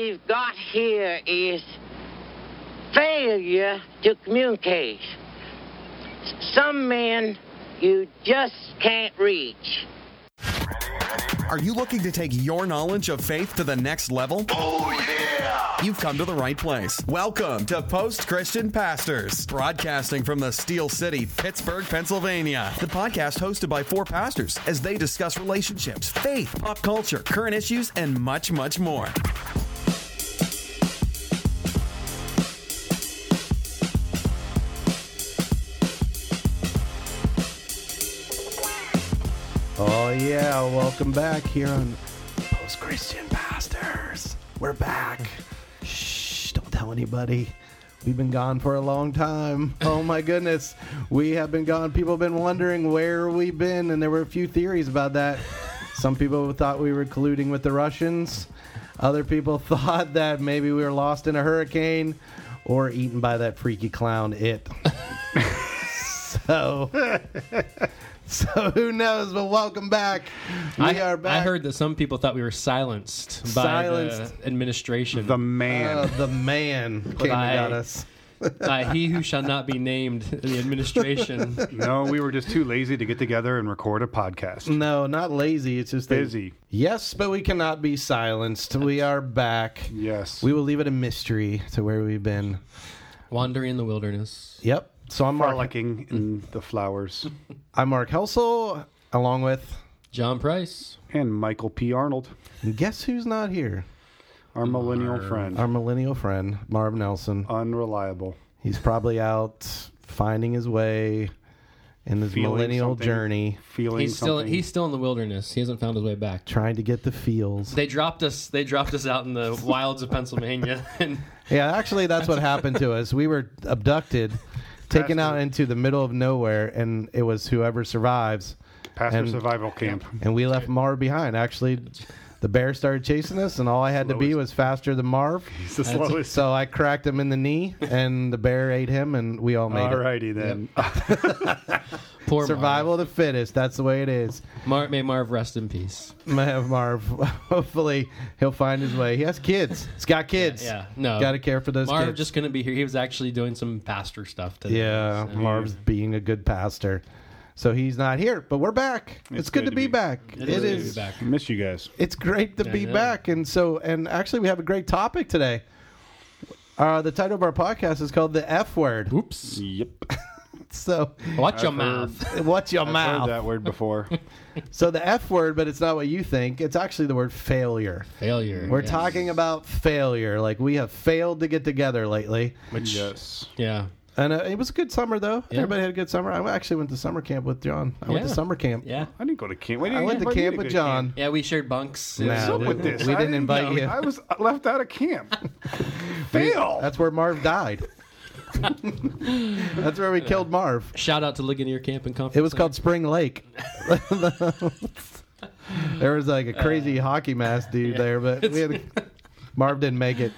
we've got here is failure to communicate. Some men you just can't reach. Are you looking to take your knowledge of faith to the next level? Oh, yeah! You've come to the right place. Welcome to Post Christian Pastors, broadcasting from the Steel City, Pittsburgh, Pennsylvania. The podcast hosted by four pastors as they discuss relationships, faith, pop culture, current issues, and much, much more. Welcome back here on Post Christian Pastors. We're back. Shh, don't tell anybody. We've been gone for a long time. Oh my goodness. We have been gone. People have been wondering where we've been, and there were a few theories about that. Some people thought we were colluding with the Russians. Other people thought that maybe we were lost in a hurricane or eaten by that freaky clown, it. so so who knows? But welcome back. We I, are back. I heard that some people thought we were silenced by the administration. The man. Uh, the man came I- and got us. by he who shall not be named, the administration. no, we were just too lazy to get together and record a podcast. No, not lazy. It's just that- Busy. yes, but we cannot be silenced. We are back. Yes. We will leave it a mystery to where we've been. Wandering in the wilderness. Yep. So I'm Mark. frolicking in mm. the flowers. I'm Mark Helsel, along with. John Price. And Michael P. Arnold, and Guess who's not here? our millennial friend. Our millennial friend, Marv Nelson. Unreliable. He's probably out finding his way in his Feeling millennial something. journey, Feeling He's still something. he's still in the wilderness. He hasn't found his way back. trying to get the feels. They dropped us. They dropped us out in the wilds of Pennsylvania, and Yeah, actually, that's what happened to us. We were abducted, taken out into the middle of nowhere, and it was whoever survives. Pastor and- survival camp. And we left Marv behind. Actually, the bear started chasing us, and all I had to be was faster than Marv. He's the slowest. So I cracked him in the knee, and the bear ate him, and we all made it. Alrighty then. poor Survival of the fittest. That's the way it is. Marv. May Marv rest in peace. Marv, Marv, hopefully he'll find his way. He has kids. He's got kids. Yeah, no. Got to care for those Marv kids. just couldn't be here. He was actually doing some pastor stuff today. Yeah, so- Marv's being a good pastor. So he's not here, but we're back. It's, good, to be, back. It it is good to be back. Miss you guys. It's great to I be back. And so, and actually, we have a great topic today. Uh, the title of our podcast is called "The F Word." Oops. Yep. So, Watch your I've mouth. heard- what's your I've mouth? heard that word before. So the F word, but it's not what you think. It's actually the word failure. Failure. We're yes. talking about failure. Like we have failed to get together lately. Which, yes. yeah. And uh, it was a good summer, though. Yeah. Everybody had a good summer. I actually went to summer camp with John. I went to Yeah. summer camp. Yeah. I didn't go to camp. Why didn't I went to camp with John. camp? Yeah, we shared bunks. It Nah, was- we- What's up with this? we I didn't invite you. I was left out of camp. Fail. That's where Marv died. That's where we killed Marv. Shout out to Ligonier Camping Conference. It was called Spring Lake. there was like a crazy hockey mask dude there, but we had Marv didn't make it.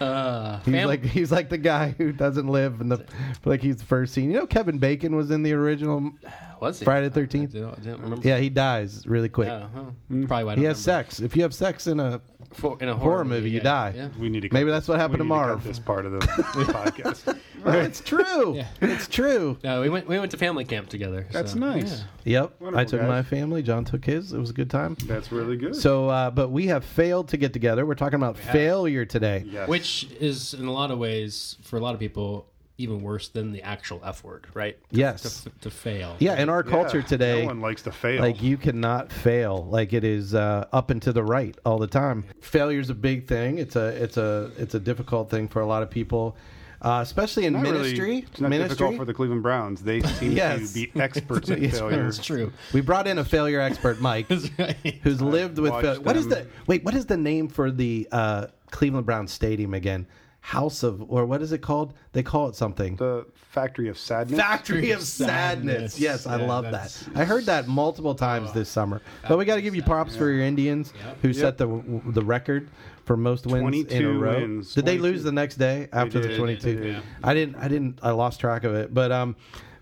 Uh, He's fam- like he's like the guy who doesn't live in the like he's the first scene. You know Kevin Bacon was in the original was he? Friday the 13th? I don't, I don't remember. Yeah, he dies really quick. Yeah, huh. Probably why I don't He has remember. sex. If you have sex in a For, in a horror movie, you yeah. die. Yeah. We need to. Maybe that's what happened we to need cut Marv. this part of the podcast. it's true. Yeah. It's true. No, we went we went to family camp together. That's so, nice. yeah. Yep. I Wonderful, took guys. my family. John took his. It was a good time. That's really good. So, uh, but we have failed to get together. We're talking about failure today. yes. Which is in a lot of ways for a lot of people even worse than the actual F word, right? Yes. To, to fail. Yeah, in our Yeah, culture today, no one likes to fail. like you cannot fail. Like it is uh, up and to the right all the time. Failure's a big thing. It's a it's a it's a difficult thing for a lot of people, uh, especially in Not really- ministry. it's not ministry. difficult for the Cleveland Browns. They seem Yes. to be experts at Yes, failure. It's true. we brought in a failure expert, Mike, right. who's lived with watched failure. What is the wait? What is the name for the uh, Cleveland Browns stadium again? House of or what is it called? They call it something. The Factory of Sadness. Factory of Sadness. Sadness. Yes, I love that. I heard that multiple times this summer. But we got to give you props for your Indians who set the the record for most wins in a row. wins. Did they lose the next day after the 22? they did. I didn't I didn't I lost track of it. But um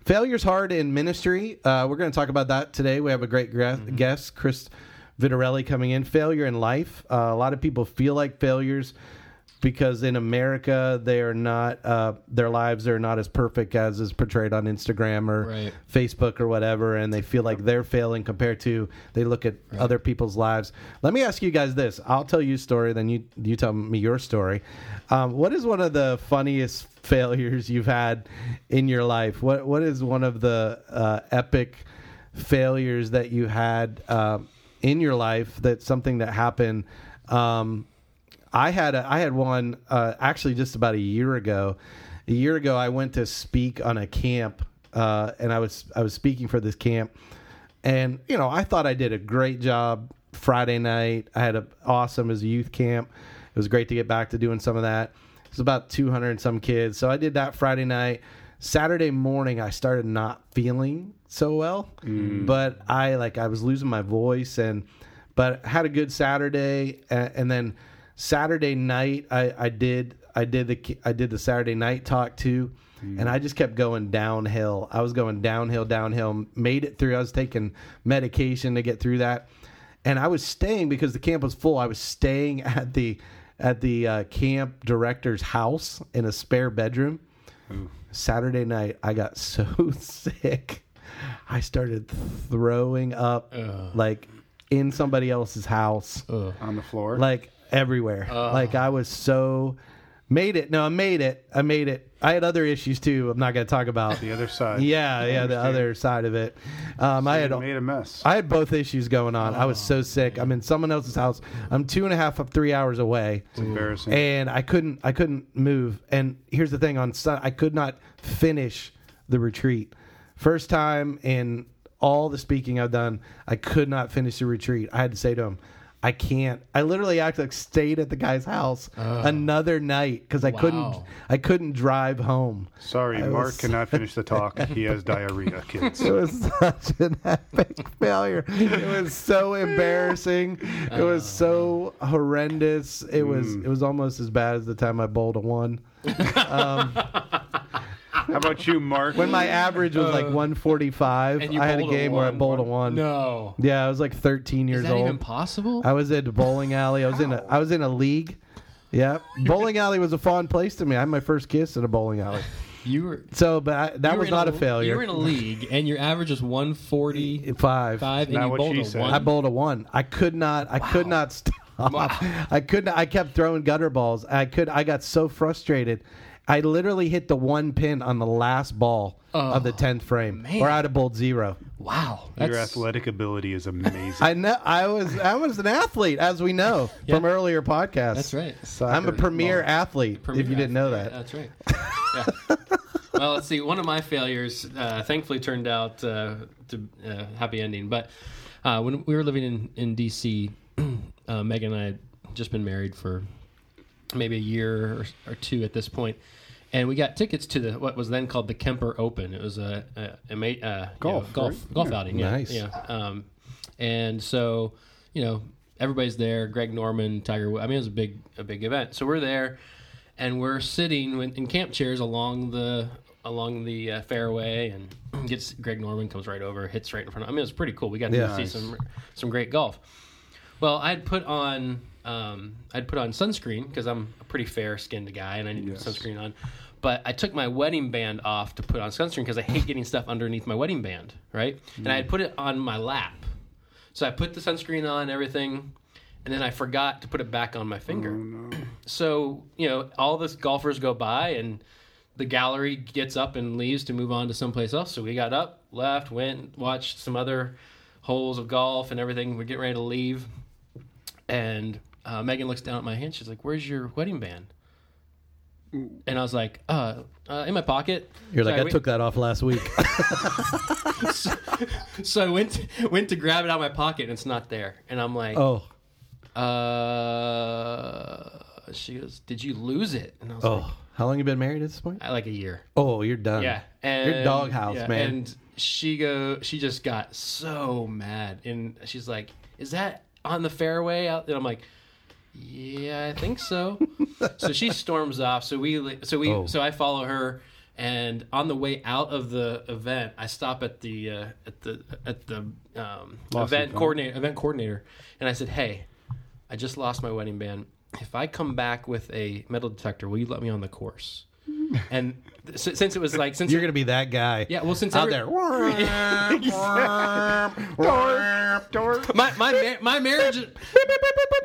failure's hard in ministry. Uh, we're going to talk about that today. We have a great gra- Mm-hmm. guest, Chris Vitarelli coming in. Failure in life. Uh, a lot of people feel like failures. Because in America they are not uh, their lives are not as perfect as is portrayed on Instagram or Right. Facebook or whatever, and they feel like they're failing compared to they look at other people's lives. Let me ask you guys this: I'll tell you a story, then you you tell me your story. Um, what is one of the funniest failures you've had in your life? What what is one of the uh, epic failures that you had uh, in your life? That's something that happened. Um, I had a, I had one uh, actually just about a year ago. A year ago, I went to speak on a camp, uh, and I was I was speaking for this camp, and you know I thought I did a great job Friday night. I had a awesome as a youth camp. It was great to get back to doing some of that. It was about 200 and some kids, so I did that Friday night. Saturday morning, I started not feeling so well, but I like I was losing my voice and but had a good Saturday, and, and then Saturday night I, I did I did the I did the Saturday night talk too, and I just kept going downhill. I was going downhill, downhill. Made it through. I was taking medication to get through that, and I was staying because the camp was full. I was staying at the at the uh, camp director's house in a spare bedroom. Saturday night, I got so sick. I started throwing up like in somebody else's house, on the floor. like everywhere. Like I was so made it. No, I made it. I made it. I had other issues too. I'm not going to talk about. the other side. Yeah, yeah, the other side of it. Um, I had You made a mess. I had both issues going on. I was so sick. I'm in someone else's house. I'm two and a half up three hours away it's embarrassing. and I couldn't I couldn't move. And here's the thing: on Sun, I could not finish the retreat. First time in all the speaking I've done, I could not finish the retreat. I had to say to him, "I can't." I literally actually stayed at the guy's house oh. another night because I couldn't I couldn't drive home. Sorry, I Mark was- cannot finish the talk. He has diarrhea, kids. It was such an epic failure. It was so embarrassing. It was oh, so horrendous. It was mm. it was almost as bad as the time I bowled a one. Um, How about you, Mark? When my average was like uh, 145, And you I had a bowled a game where I one. bowled a one. No. Yeah, I was like 13 years Is that old. even possible? I was at a bowling alley. I was in a I was in a league. Yeah, bowling alley was a fun place to me. I had my first kiss at a bowling alley. you were So, but I, that you were was in not a, failure. You failure. were in a league, and your average was 145, Five. and Not you what bowled she a said. one. I bowled a one. I could not. I could not stop. I couldn't. I kept throwing gutter balls. I could. I got so frustrated. I literally hit the one pin on the last ball of the tenth frame, man. or out of have bowled zero. wow, Your that's athletic ability is amazing. I know. I was. I was an athlete, as we know from earlier podcasts. that's right. I'm a premier athlete. Premier if you didn't know athlete. that. Yeah, that's right. Yeah. well, let's see. One of my failures, uh, thankfully, turned out uh, to uh, happy ending. But uh, when we were living in in DC, uh, Megan and I had just been married for maybe a year or, or two at this point, and we got tickets to the what was then called the Kemper Open. It was a, a, a ma- uh, you know, Golf, golf right? golf Yeah. outing. Yeah, Nice. Yeah. Um, and so you know everybody's there. Greg Norman, Tiger. Woods. I mean, it was a big a big event. So we're there, and we're sitting in in camp chairs along the along the uh, fairway, and gets Greg Norman comes right over, hits right in front. of I mean, it was pretty cool. We got to Yeah. see Nice. some some great golf. Well, I'd put on um, I'd put on sunscreen because I'm a pretty fair skinned guy and I need Yes. sunscreen on. But I took my wedding band off to put on sunscreen because I hate getting stuff underneath my wedding band, right? And I had mm. put it on my lap. So I put the sunscreen on, everything, and then I forgot to put it back on my finger. Oh, so, you know, all the golfers go by and the gallery gets up and leaves to move on to someplace else. So we got up, left, went, watched some other holes of golf and everything. We're getting ready to leave. And uh, Megan looks down at my hand. She's like, Where's your wedding band? And I was like, uh, uh in my pocket. You're So like, I, went- took that off last week. So I went to, went to grab it out of my pocket and it's not there. And I'm like, oh, uh, she goes, "Did you lose it?" And I was like, oh. How long you been married at this point? "I like a year." Oh, you're done. Yeah, and Your doghouse, yeah, man. And she go, she just got so mad, and she's like, "Is that on the fairway?" Out? And I'm like, "Yeah, I think so." so she storms off. So we, so we, Oh. so I follow her. And on the way out of the event, I stop at the uh, at the at the um, event coordinator event coordinator, and I said, "Hey, I just lost my wedding band. if I come back with a metal detector, will you let me on the course? And since it was like since You're gonna be that guy. yeah, well since out every- there. My my my marriage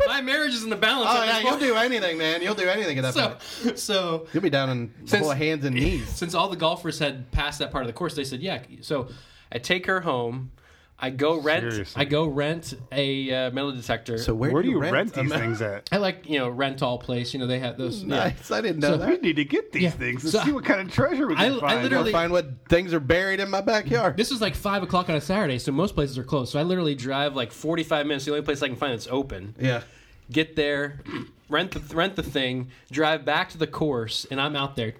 my marriage is in the balance. Oh yeah, you'll do anything, man. You'll do anything at that So point. so You'll be down on Since- hands and knees. since all the golfers had passed that part of the course, they said, "Yeah." So I take her home. I go rent. Seriously. I go rent a uh, metal detector. So where, Where do do you rent a these things at? I like you know rental place. You know they have those. yeah. I didn't know We that. need to get these Yeah. things and So- see what kind of treasure we I- can I find. literally- Find what things are buried in my backyard. This is like five o'clock on a Saturday, so most places are closed. So I literally drive like forty-five minutes. The only place I can find that's open. yeah. Get there, rent the rent the thing, drive back to the course, and I'm out there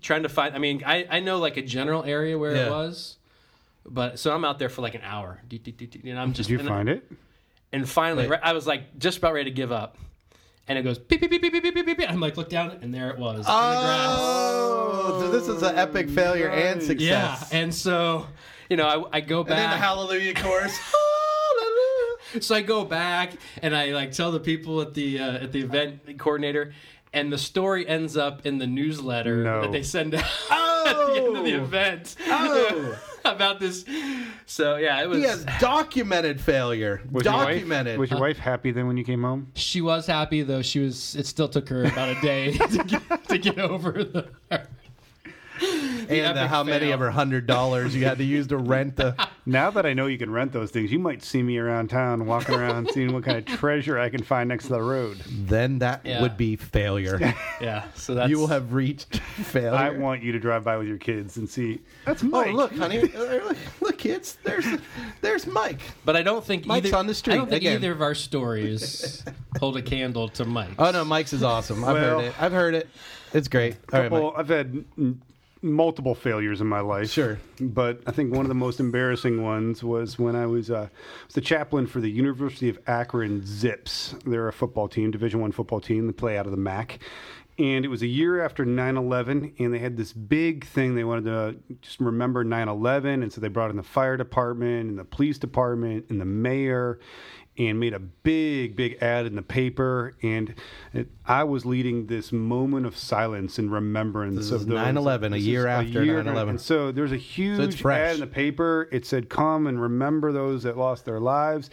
trying to find. I mean, I I know like a general area where Yeah. it was, but so I'm out there for like an hour, and I'm just Did you and, find it? and finally, Wait. I was like just about ready to give up, and it goes beep beep beep beep beep beep beep. beep. I'm like, look down, and there it was in the grass. Oh, so this is an epic failure and success. Yeah, and so you know, I, I go And then the. Hallelujah chorus. So I go back and I like tell the people at the uh, at the event coordinator, and the story ends up in the newsletter No. that they send out at the end of the Oh. event Oh. about this. So yeah, it was. He has documented failure. Was your wife- documented. was your wife happy then when you came home? She was happy though. She was. It still took her about a day to get, to get over the. and uh, epic how many of her hundred dollars you had to use to rent the. Now that I know you can rent those things, you might see me around town walking around seeing what kind of treasure I can find next to the road. Then that Yeah. would be failure. Yeah. So that's. you will have reached failure. I want you to drive by with your kids and see. That's Oh Mike. look, honey! Uh, look, kids. There's there's Mike. But I don't think Mike's either, on the street I don't think again. either of our stories hold a candle to Mike. Oh no, Mike's is awesome. I've Well- heard it. I've heard it. It's great. All right, Couple, Mike. I've had m- multiple failures in my life. Sure. but I think one of the most embarrassing ones was when I was, uh, was the chaplain for the University of Akron Zips. They're a football team, Division One football team. They play out of the MAC. And it was a year after 9/11, and they had this big thing. They wanted to just remember 9/11, and so they brought in the fire department and the police department and the mayor, and made a big, big ad in the paper. And it, I was leading this moment of silence and remembrance This of is 9/11, a year after year 9/11. And so there's a huge fresh. ad in the paper. It said, "Come and remember those that lost their lives."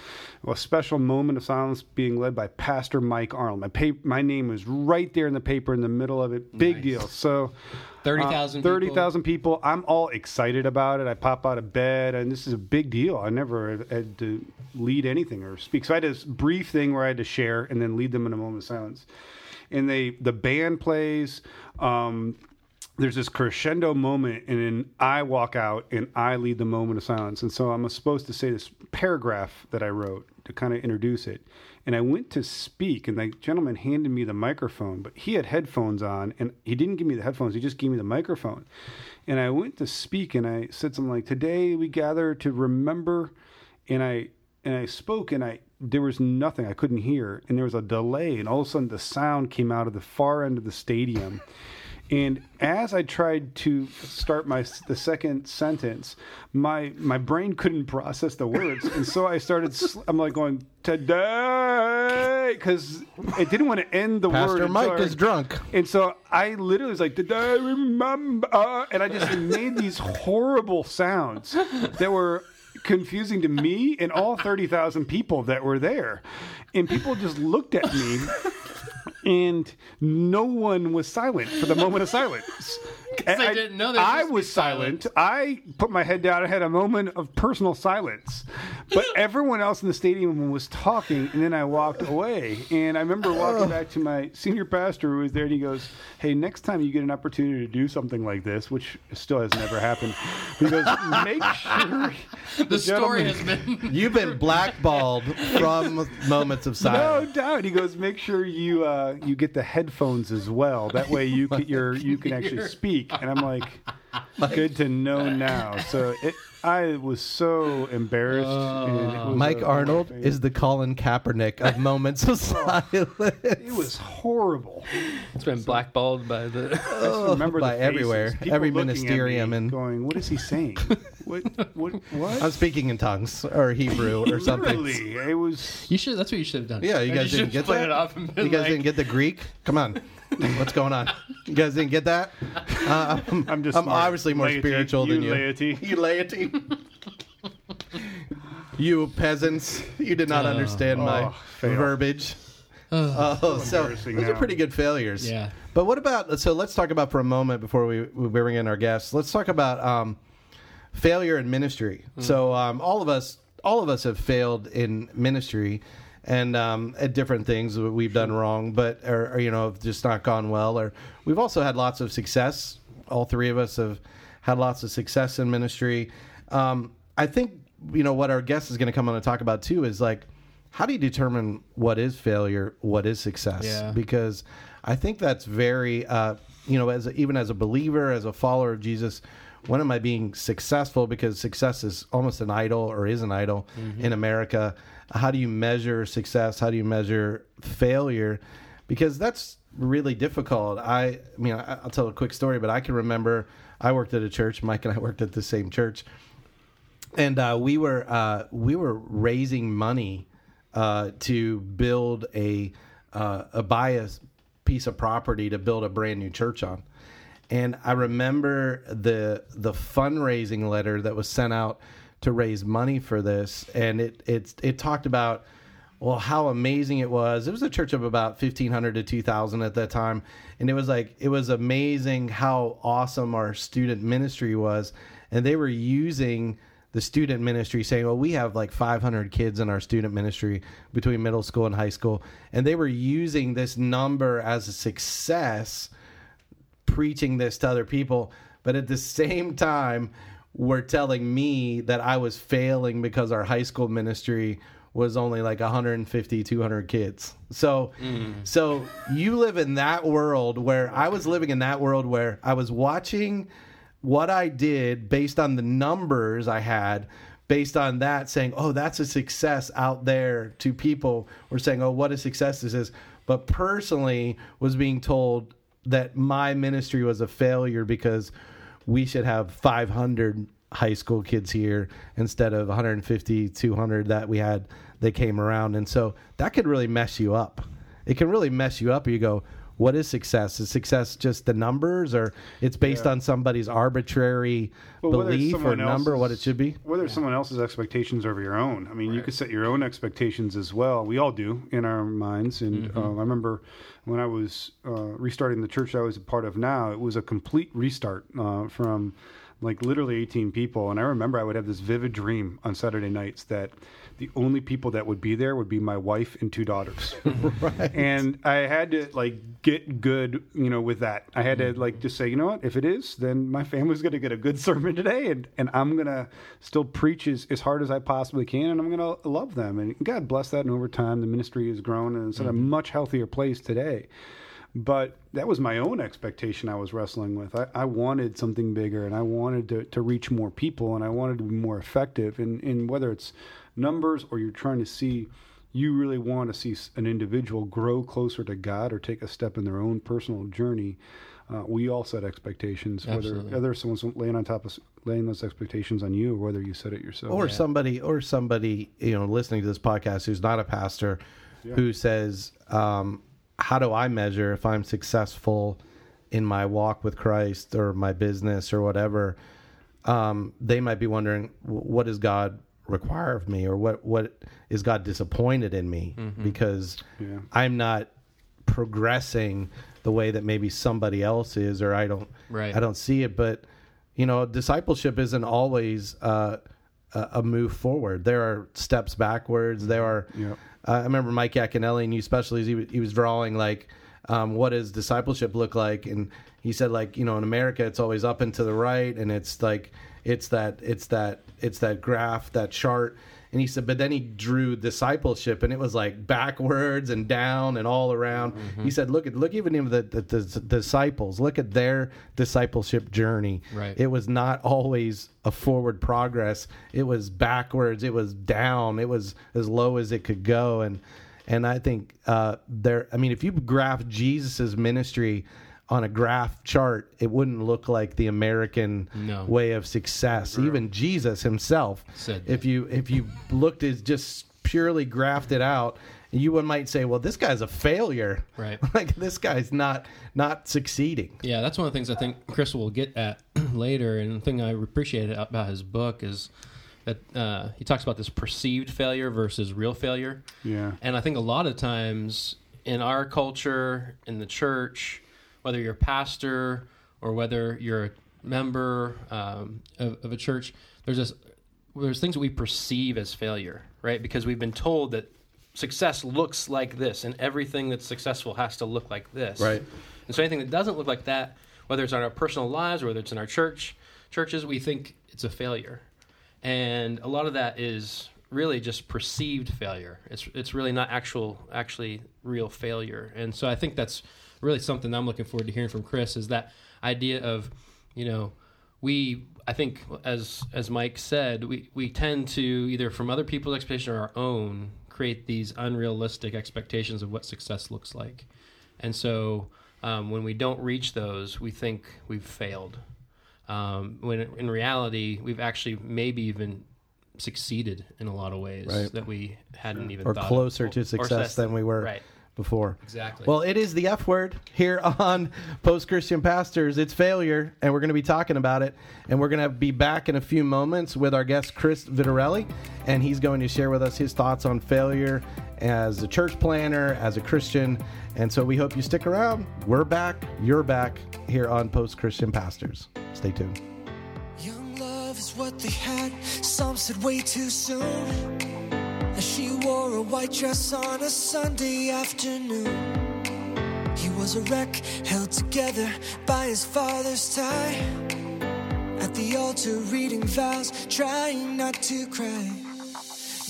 A special moment of silence being led by Pastor Mike Arnold. My pa- my name was right there in the paper in the middle of it. Big Nice. deal. So. 30,000 Uh, 30,000 people. I'm all excited about it. I pop out of bed, and this is a big deal. I never had- had to lead anything or speak. So I had this brief thing where I had to share and then lead them in a moment of silence. And they, the band plays. Um, there's this crescendo moment, and then I walk out and I lead the moment of silence. And so I'm supposed to say this paragraph that I wrote to kind of introduce it. And I went to speak, and the gentleman handed me the microphone, but he had headphones on, and he didn't give me the headphones, he just gave me the microphone. And I went to speak, and I said something like, Today we gather to remember. And I and I spoke, and I there was nothing I couldn't hear, and there was a delay, and all of a sudden the sound came out of the far end of the stadium. And as I tried to start my the second sentence, my my brain couldn't process the words, and so I started. sl- I'm like going today because it didn't want to end the word. Pastor Mike is drunk. and so I literally was like, "Did I remember?" And I just made these horrible sounds that were confusing to me and all thirty thousand people that were there, and people just looked at me. And no one was silent for the moment of silence. they I- didn't know they were I supposed to be was silent. I put my head down. I had a moment of personal silence, but everyone else in the stadium was talking, and then I walked away. And I remember walking back to my senior pastor who was there, and he goes, "Hey, next time you get an opportunity to do something like this, which still has never happened, he goes, make sure the story has been. You've been blackballed from moments of silence. No doubt. He goes, make sure you uh, you get the headphones as well. That way you can, you're, you can actually speak. Week, and I'm like, good to know now. So it, I was so embarrassed. and it uh, was Mike a- Arnold is the Colin Kaepernick of moments of oh, silence. It was horrible. It's been blackballed by the. I just oh, remember by the everywhere, People every ministerium and- going, "What is he saying? what? What? What?" I'm speaking in tongues or Hebrew or something. Literally, it was. You should. That's what you should have done. Yeah, you guys should didn't get that. It off You guys like, didn't get the Greek? Come on, what's going on? You guys didn't get that? Uh, I'm, I'm just. I'm smart. obviously more Laity, spiritual than you. Laity. You laity. you peasants, you did not understand my Oh, fail. verbiage. Oh, so embarrassing those are pretty good failures. Yeah. But what about? So let's talk about for a moment before we, we bring in our guests. Let's talk about um, failure in ministry. So um, all of us, all of us have failed in ministry, and um, at different things that we've done wrong, but or, or you know have just not gone well. Or we've also had lots of success. All three of us have had lots of success in ministry. Um, I think you know what our guest is going to come on and talk about too is like how do you determine what is failure, what is success? Yeah. Because I think that's very, uh, you know, as a, even as a believer, as a follower of Jesus, when am I being successful? Because success is almost an idol or is an idol in America. How do you measure success? How do you measure failure? Because that's really difficult. I, I mean, I, I'll tell a quick story, but I can remember I worked at a church. Mike and I worked at the same church and uh, we were uh, we were raising money uh, to build a uh, a a piece of property to build a brand new church on. And I remember the the fundraising letter that was sent out to raise money for this, and it it it talked about well how amazing it was. It was a church of about fifteen hundred to two thousand at that time, and it was like it was amazing how awesome our student ministry was, and they were using the student ministry saying, well, we have like 500 kids in our student ministry between middle school and high school. And they were using this number as a success, preaching this to other people. But at the same time, were telling me that I was failing because our high school ministry was only like 150 200 kids so mm. so you live in that world where i was living in that world where i was watching what I did based on the numbers I had, based on that, saying, "Oh, that's a success out there." To people, we're saying, "Oh, what a success this is," but personally, was being told that my ministry was a failure because we should have 500 high school kids here instead of 150, 200 that we had that came around, and so that could really mess you up. It can really mess you up. You go, what is success? Is success just the numbers, or it's based on somebody's arbitrary Well, belief or number, what it should be? Whether it's someone else's expectations over your own. I mean, you could set your own expectations as well. We all do in our minds. And Mm-hmm. uh, I remember when I was uh, restarting the church I was a part of now, it was a complete restart uh, from like literally 18 people. And I remember I would have this vivid dream on Saturday nights that the only people that would be there would be my wife and two daughters. And I had to like get good, you know, with that. I had to like just say, you know what, if it is, then my family's going to get a good sermon today, and and I'm going to still preach as, as hard as I possibly can, and I'm going to love them. And God bless that. And over time, the ministry has grown, and it's in a mm-hmm. much healthier place today. But that was my own expectation I was wrestling with. I, I wanted something bigger and I wanted to, to reach more people and I wanted to be more effective. And, and whether it's numbers or you're trying to see, you really want to see an individual grow closer to God or take a step in their own personal journey. Uh, we all set expectations, Absolutely. whether whether someone's laying on top of laying those expectations on you, or whether you set it yourself. or somebody or somebody you know listening to this podcast who's not a pastor who says um, how do i measure if i'm successful in my walk with christ or my business or whatever? Um, they might be wondering what does god require of me or what what is god disappointed in me? Because Yeah. i'm not progressing the way that maybe somebody else is or i don't Right. i don't see it. But you know discipleship isn't always uh, a, a move forward. There are steps backwards. There are Yep. Uh, i remember mike Yaconelli in Youth Specialties he, he was drawing like um, what does discipleship look like? And he said like you know in america it's always up and to the right. And it's like it's that it's that it's that graph that chart And he said, but then he drew discipleship, and it was like backwards and down and all around. Mm-hmm. He said, look at look even even the, the, the disciples, look at their discipleship journey. Right. It was not always a forward progress. It was backwards. It was down. It was as low as it could go. And and I think uh, there. I mean, if you graph Jesus's ministry on a graph chart, it wouldn't look like the American No. way of success. Even Jesus himself Said if you if you looked at just purely graphed it out, you would might say, well, this guy's a failure. Right. like this guy's not not succeeding. Yeah, that's one of the things I think Chris will get at later. And the thing I appreciate about his book is that uh, he talks about this perceived failure versus real failure. Yeah. And I think a lot of times in our culture, in the church, whether you're a pastor or whether you're a member um, of, of a church, there's this there's things that we perceive as failure, right? Because we've been told that success looks like this, and everything that's successful has to look like this, Right. And so anything that doesn't look like that, whether it's in our personal lives or whether it's in our church churches, we think it's a failure, and a lot of that is really just perceived failure. It's it's really not actual actually real failure, and so I think that's really something I'm looking forward to hearing from Chris is that idea of you know we I think as as Mike said we we tend to either from other people's expectations or our own create these unrealistic expectations of what success looks like, and so um, when we don't reach those, we think we've failed. Um, when in reality, we've actually maybe even succeeded in a lot of ways Right. that we hadn't even Or thought closer Or- to or success than we were Right. Before. Exactly. Well, it is the F word here on Post Christian Pastors. It's failure, and we're going to be talking about it. And we're going to be back in a few moments with our guest, Chris Vitarelli, and he's going to share with us his thoughts on failure as a church planter, as a Christian. And so we hope you stick around. We're back. You're back here on Post Christian Pastors. Stay tuned. Young love is what they had. Some said way too soon. As she wore a white dress on a Sunday afternoon. He was a wreck, held together by his father's tie. At the altar, reading vows, trying not to cry.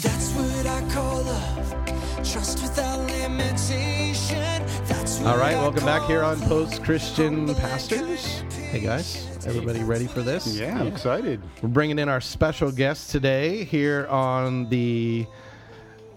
That's what I call love. Trust without limitation. That's what All right, I welcome back here on. Post Christian Pastors. Hey guys, everybody ready for this? Yeah, I'm excited. We're bringing in our special guest today here on the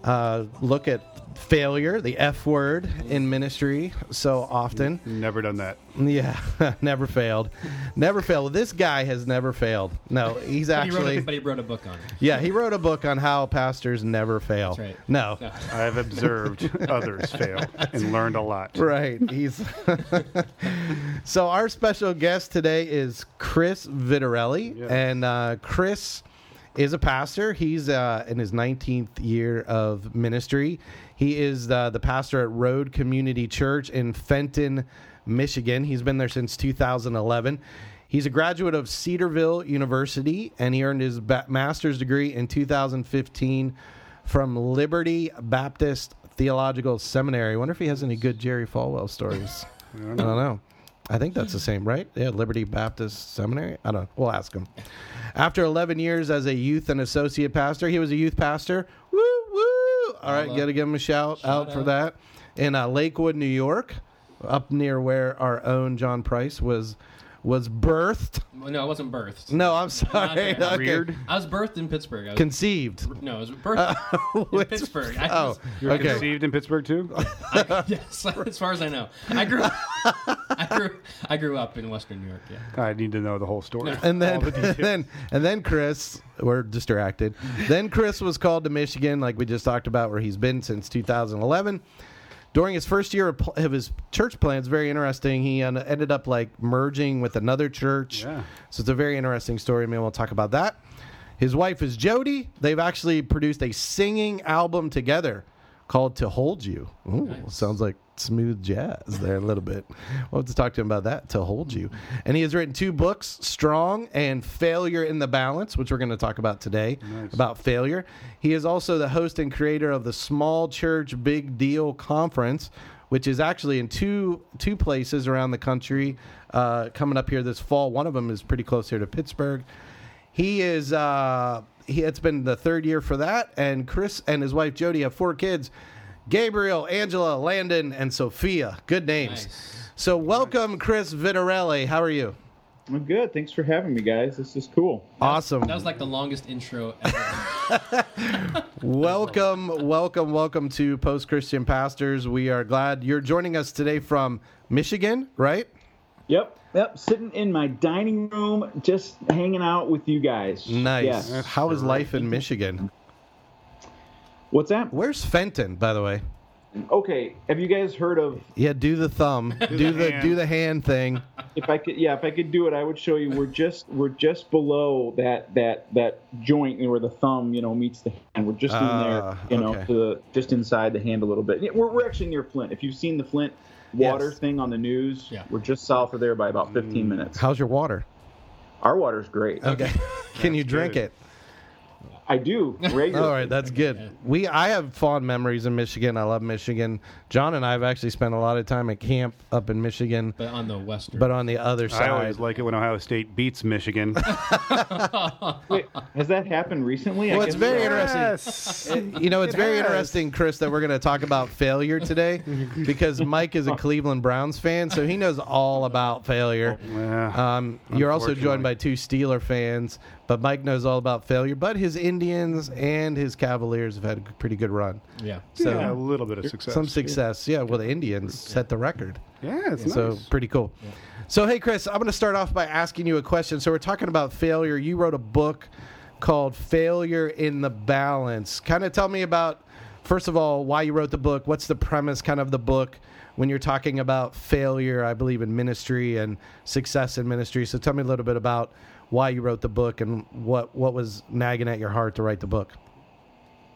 uh, look at failure, the F word in ministry so often. Never done that. Yeah, never failed. Never failed. This guy has never failed. No, he's But he, wrote actually. a, but he wrote a book on it. Yeah, he wrote a book on how pastors never fail. That's right. No. No. I have observed others fail and learned a lot. Right. He's so our special guest today is Chris Vitarelli, Yes. and uh, Chris is a pastor. He's uh, in his 19th year of ministry. He is uh, the pastor at Road Community Church in Fenton, Michigan. He's been there since 2011. He's a graduate of Cedarville University, and he earned his ba- master's degree in 2015 from Liberty Baptist Theological Seminary. I wonder if he has any good Jerry Falwell stories. I don't know. I think that's the same, right? Yeah, Liberty Baptist Seminary. I don't. know. We'll ask him. After 11 years as a youth and associate pastor, he was a youth pastor. Woo woo! All right, got to give him a shout, out, for out. that. In uh, Lakewood, New York, up near where our own John Price was was birthed. No, I wasn't birthed. No, I'm sorry. there. Okay. Reared. I was birthed in Pittsburgh. I was, Conceived. no, I was birthed uh, in Pittsburgh. I Oh, was- You were okay. conceived in Pittsburgh too? yes, as far as I know. I grew, I grew, I grew up in Western New York. Yeah. I need to know the whole story. and then the and then and then Chris, we're distracted. then Chris was called to Michigan, like we just talked about, where he's been since 2011. During his first year of, his church plans, very interesting. He en- ended up like merging with another church. Yeah. So it's a very interesting story. Maybe we'll talk about that. His wife is Jody. They've actually produced a singing album together called "To Hold You." Ooh, sounds like smooth jazz there a little bit. We'll have to talk to him about that. "To Hold You," and he has written two books: "Strong" and "Failure in the Balance," which we're going to talk about today about failure. He is also the host and creator of the Small Church Big Deal Conference, which is actually in two two places around the country. Uh, coming up here this fall. One of them is pretty close here to Pittsburgh. He is uh, he, it's been the third year for that, and Chris and his wife Jody have four kids: Gabriel, Angela, Landon, and Sophia. Good names. Nice. So welcome, Chris Vitarelli. How are you? I'm good. Thanks for having me, guys. This is cool. Awesome. That was like the longest intro ever. welcome, welcome, welcome to Post Christian Pastors. We are glad you're joining us today from Michigan, right? Yep. Yep. Sitting in my dining room, just hanging out with you guys. Nice. Yeah. How is life in Michigan? What's that? Where's Fenton, by the way? Okay. Have you guys heard of? Yeah, do the thumb, do the hand. do the hand thing. If I could, yeah, if I could do it, I would show you. We're just we're just below that that that joint where the thumb, you know, meets the hand. We're just in Ah, there, you know, okay. to the, just inside the hand a little bit. Yeah, we're we're actually near Flint. If you've seen the Flint water Yes. thing on the news, Yeah. we're just south of there by about 15 minutes. How's your water? Our water's great. Okay. Can you drink good. it? I do regularly. All right, that's good. We I have fond memories in Michigan. I love Michigan. John and I have actually spent a lot of time at camp up in Michigan, but on the western. but on the other side. I side. always like it when Ohio State beats Michigan. Wait, has that happened recently? I Well, it's very so. interesting. You know, it's very interesting, Chris, that we're going to talk about failure today because Mike is a Cleveland Browns fan, so he knows all about failure. Yeah. Um, you're also joined by two Steeler fans, but Mike knows all about failure. But his Indians and his Cavaliers have had a pretty good run. yeah. So yeah, a little bit of success. some success. Yeah, well, the Indians set the record. Yeah, it's So nice. pretty cool. So hey, Chris, I'm going to start off by asking you a question. So we're talking about failure. You wrote a book called "Failure in the Balance." Kind of tell me about, first of all, why you wrote the book. What's the premise, kind of the book, when you're talking about failure? I believe in ministry and success in ministry. So tell me a little bit about why you wrote the book and what what was nagging at your heart to write the book.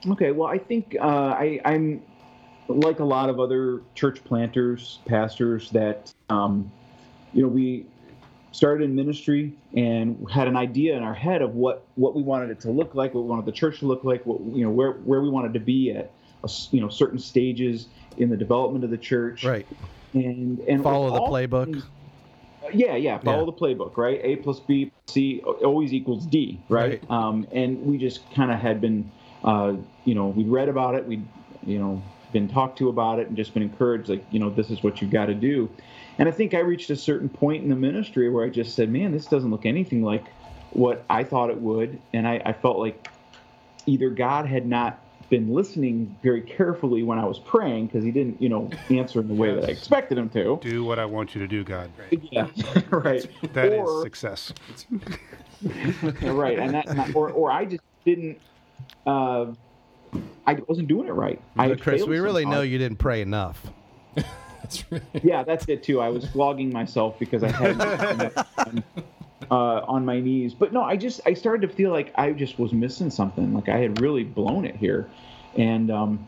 Okay, well, I think uh, I, I'm like a lot of other church planters, pastors that, um, you know, we started in ministry and had an idea in our head of what, what we wanted it to look like, what we wanted the church to look like, what, you know, where, where we wanted to be at, a you know, certain stages in the development of the church. Right. And, and Follow the playbook. things- yeah, yeah. Follow Yeah. the playbook, right? A plus B plus C always equals D, right? Right. Um, and we just kind of had been, uh, you know, we read about it, we, you know, been talked to about it, and just been encouraged, like, you know, this is what you've got to do. And I think I reached a certain point in the ministry where I just said, man, this doesn't look anything like what I thought it would, and I, I felt like either God had not been listening very carefully when I was praying because he didn't, you know, answer in the way that I expected him to. Do what I want you to do, God. Yeah, right. That is or, success. right, and that, and I- or or I just didn't. Uh, I wasn't doing it right. I But Chris, we really know you didn't pray enough. That's right. Yeah, that's it too. I was flogging myself because I hadn't uh, on my knees. But no, I just I started to feel like I just was missing something. Like I had really blown it here, and um,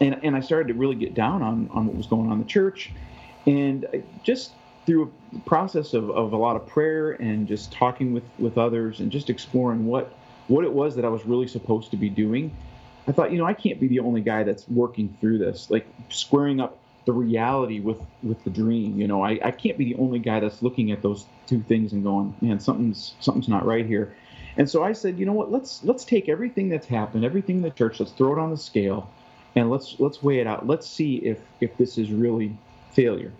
and and I started to really get down on on what was going on in the church, and I- just through a process of, of a lot of prayer and just talking with with others and just exploring what what it was that I was really supposed to be doing. I thought, you know, I can't be the only guy that's working through this, like squaring up the reality with with the dream. You know, I, I can't be the only guy that's looking at those two things and going, man, something's something's not right here. And so I said, you know what, let's let's take everything that's happened, everything in the church, let's throw it on the scale, and let's let's weigh it out. Let's see if if this is really failure.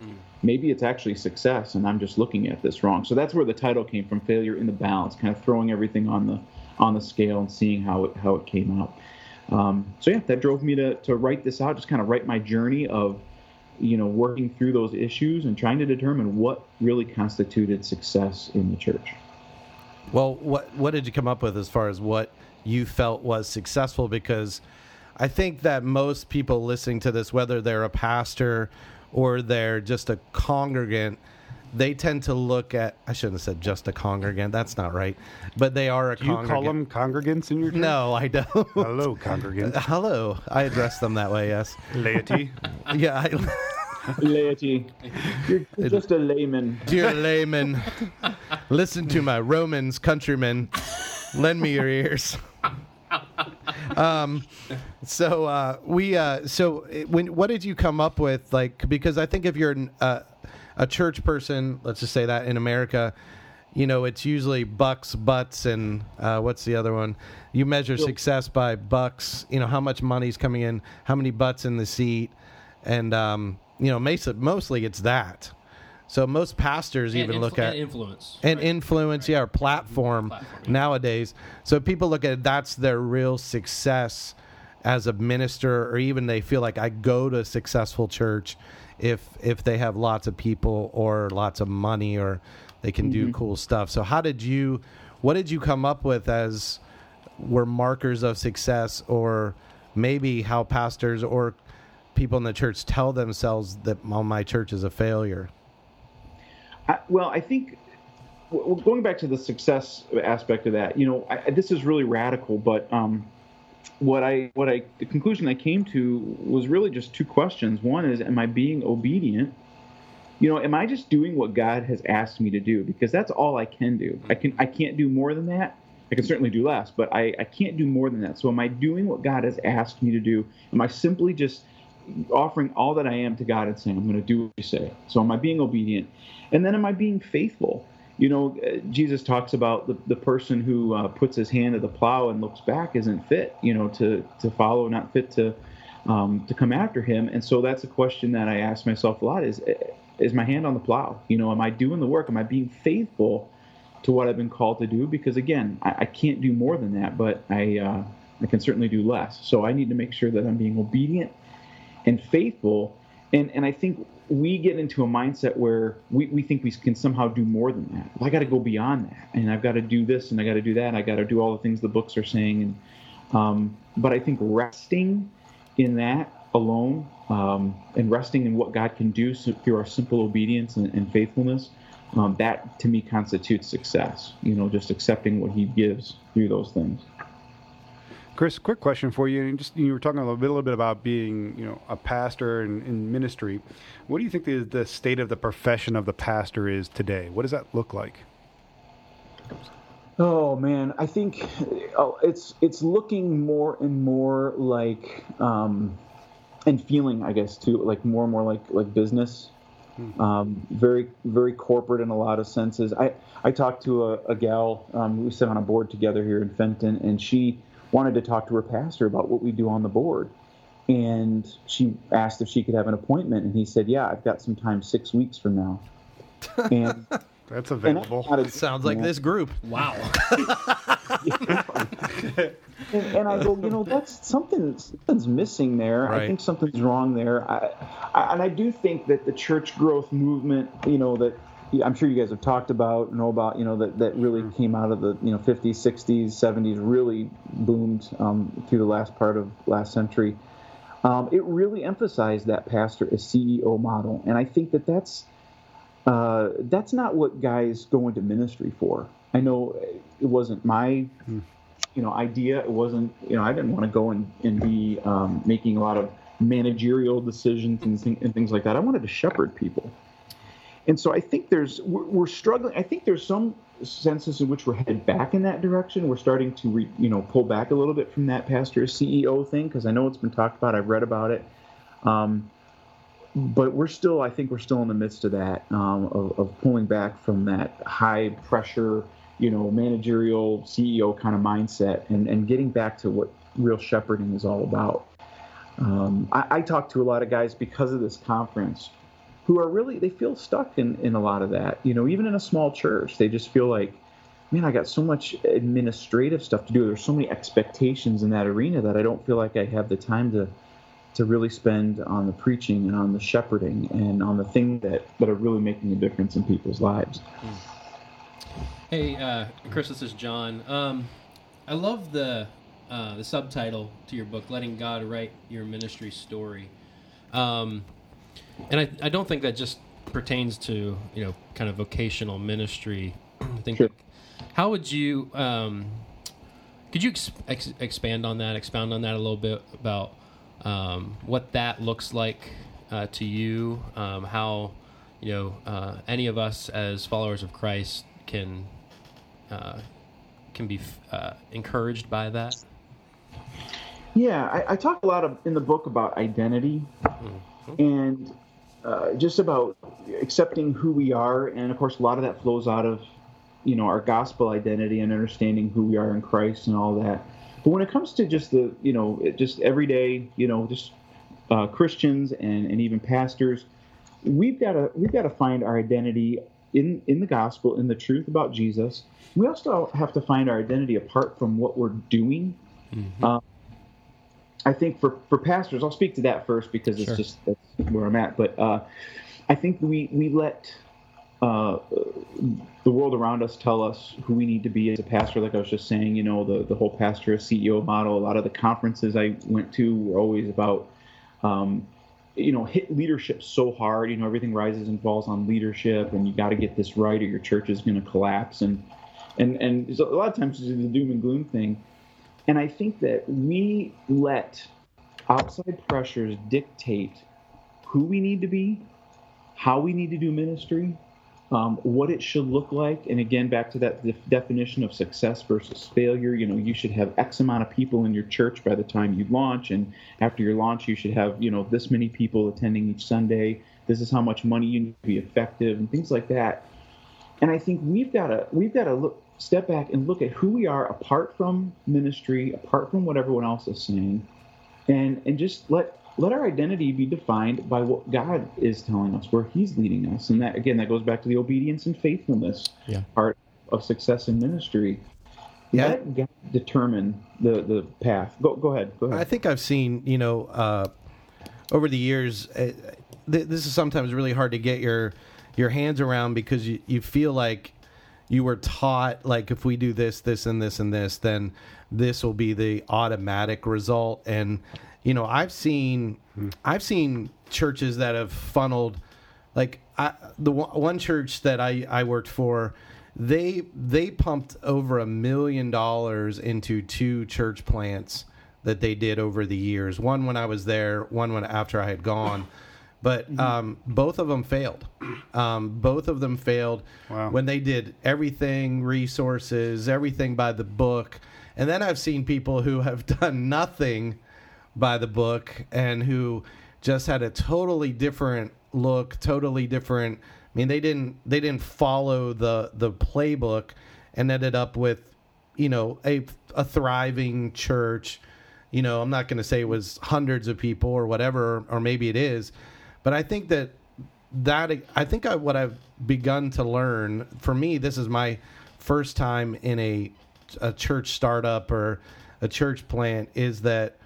Maybe it's actually success, and I'm just looking at this wrong. So that's where the title came from: failure in the balance, kind of throwing everything on the on the scale and seeing how it how it came out. Um, so yeah, that drove me to to write this out, just kind of write my journey of, you know, working through those issues and trying to determine what really constituted success in the church. Well, what what did you come up with as far as what you felt was successful? Because I think that most people listening to this, whether they're a pastor or they're just a congregant, they tend to look at. I shouldn't have said just a congregant. That's not right. But they are a Do you congregant. call them congregants in your church? No, I don't. Hello, congregants. Hello. I address them that way. Yes. Laity. Yeah. I, Laity, you're you're just a layman. Dear layman, listen to my Romans countrymen. Lend me your ears. Um, so uh, we uh, so when what did you come up with? Like because I think if you're an, uh, a church person, let's just say that in America, you know, it's usually bucks, butts, and uh, what's the other one? You measure success by bucks. You know, how much money's coming in, how many butts in the seat, and um, you know, mostly it's that. So most pastors And even influ- look at and influence. and influence, yeah, or platform, Platform, nowadays. So people look at that's their real success as a minister, or even they feel like I go to a successful church if if they have lots of people or lots of money or they can do cool stuff. So how did you, what did you come up with as were markers of success, or maybe how pastors or people in the church tell themselves that well, my church is a failure? I, well, I think w- w- going back to the success aspect of that, you know, I, this is really radical, but um, what I what I the conclusion I came to was really just two questions. One is, am I being obedient? You know, am I just doing what God has asked me to do? Because that's all I can do. I can I can't do more than that. I can certainly do less, but I, I can't do more than that. So am I doing what God has asked me to do? Am I simply just offering all that I am to God and saying, I'm going to do what you say. So am I being obedient? And then am I being faithful? You know, uh, Jesus talks about the, the person who uh, puts his hand to the plow and looks back isn't fit, you know, to, to follow, not fit to, um, to come after him. And so that's a question that I ask myself a lot is, uh, is my hand on the plow? You know, am I doing the work? Am I being faithful to what I've been called to do? Because again, I, I can't do more than that, but I, uh, I can certainly do less. So I need to make sure that I'm being obedient and faithful. And and I think we get into a mindset where we, we think we can somehow do more than that. I got to go beyond that, and I've got to do this, and I got to do that, and I got to do all the things the books are saying. And um, but I think resting in that alone, um, and resting in what God can do through our simple obedience and, and faithfulness, um, that to me constitutes success. You know, just accepting what He gives through those things. Chris, quick question for you. And just you were talking a little bit, a little bit about being, you know, a pastor and in ministry. What do you think the, the state of the profession of the pastor is today? What does that look like? Oh man, I think oh, it's it's looking more and more like um, and feeling, I guess, too, like more and more like like business. Um, very very corporate in a lot of senses. I I talked to a, a gal. Um, we sit on a board together here in Fenton, and she wanted to talk to her pastor about what we do on the board. And she asked if she could have an appointment, and he said, "Yeah, I've got some time six weeks from now." And That's available. thought it- Sounds like yeah. this group. Wow. and, and I go, you know, that's something. Something's missing there. Right. I think something's wrong there. I, I, and I do think that the church growth movement, you know, that I'm sure you guys have talked about, know about, you know, that that really came out of the you know 50s, 60s, 70s, really boomed um, through the last part of last century. Um, it really emphasized that pastor as CEO model, and I think that that's uh, that's not what guys go into ministry for. I know it wasn't my, you know, idea. It wasn't, you know, I didn't want to go and, and be um, making a lot of managerial decisions and, and things like that. I wanted to shepherd people. And so I think there's, we're, struggling. I think there's some senses in which we're headed back in that direction. We're starting to, re, you know, pull back a little bit from that pastor CEO thing because I know it's been talked about. I've read about it. Um, but we're still, I think we're still in the midst of that, um, of, of pulling back from that high pressure, you know, managerial CEO kind of mindset and, and getting back to what real shepherding is all about. Um, I, I talk to a lot of guys because of this conference who are really, they feel stuck in, in a lot of that. You know, even in a small church, they just feel like, man, I got so much administrative stuff to do. There's so many expectations in that arena that I don't feel like I have the time to to really spend on the preaching and on the shepherding and on the things that, that are really making a difference in people's lives. Hey, uh, Chris, this is John. Um, I love the uh, the subtitle to your book, "Letting God Write Your Ministry Story," um, and I, I don't think that just pertains to you know kind of vocational ministry. I think Sure. how would you um, could you ex- ex- expand on that, expound on that a little bit about um, what that looks like uh, to you, um, how you know uh, any of us as followers of Christ can uh, can be uh, encouraged by that. Yeah, I, I talk a lot of, in the book about identity and uh, just about accepting who we are. And of course, a lot of that flows out of you know our gospel identity and understanding who we are in Christ and all that. But when it comes to just the you know just everyday you know just uh, Christians and, and even pastors, we've got to we've got to find our identity in in the gospel in the truth about Jesus. We also have to find our identity apart from what we're doing. Mm-hmm. Uh, I think for for pastors, I'll speak to that first because it's sure. just that's where I'm at. But uh, I think we we let uh, the world around us tell us who we need to be as a pastor. Like I was just saying, you know, the the whole pastor CEO model. A lot of the conferences I went to were always about. Um, you know, hit leadership so hard. You know, everything rises and falls on leadership, and you got to get this right, or your church is going to collapse. And and and so a lot of times it's the doom and gloom thing. And I think that we let outside pressures dictate who we need to be, how we need to do ministry, um, what it should look like. And again, back to that def- definition of success versus failure. You know, you should have X amount of people in your church by the time you launch, and after your launch, you should have you know this many people attending each Sunday. This is how much money you need to be effective, and things like that. And I think we've got to we've got to look step back and look at who we are apart from ministry, apart from what everyone else is saying, and and just let let our identity be defined by what God is telling us, where He's leading us, and that again that goes back to the obedience and faithfulness yeah. part of success in ministry. Yeah. Let God determine the the path. Go go ahead. Go ahead. I think I've seen you know uh, over the years. Uh, th- this is sometimes really hard to get your your hands around because you, you feel like you were taught like if we do this this and this and this then this will be the automatic result. And you know i've seen i've seen churches that have funneled like I, the one church that i i worked for they they pumped over a million dollars into two church plants that they did over the years. One when i was there one when after i had gone but mm-hmm. um, both of them failed. Um, both of them failed wow. when they did everything, resources, everything by the book. And then I've seen people who have done nothing by the book and who just had a totally different look, totally different. I mean, they didn't they didn't follow the the playbook and ended up with, you know, a a thriving church. You know, I'm not going to say it was hundreds of people or whatever, or maybe it is, but I think that that I think I, what I've begun to learn for me, this is my first time in a a church startup or a church plant is that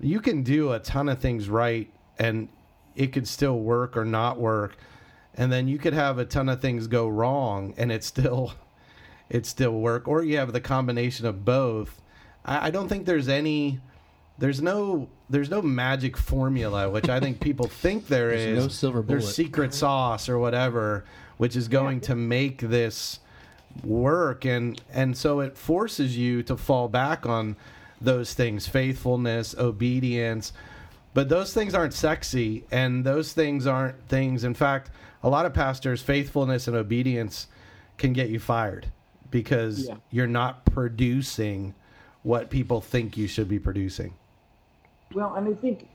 you can do a ton of things right and it could still work or not work. And then you could have a ton of things go wrong and it still it still work. Or you have the combination of both. I, I don't think there's any there's no there's no magic formula, which I think people think there there's is. No silver bullet. There's secret sauce or whatever, which is going to make this work, and and so it forces you to fall back on those things: faithfulness, obedience. But those things aren't sexy, and those things aren't things. In fact, a lot of pastors, faithfulness and obedience can get you fired because yeah. you're not producing what people think you should be producing. Well, and I think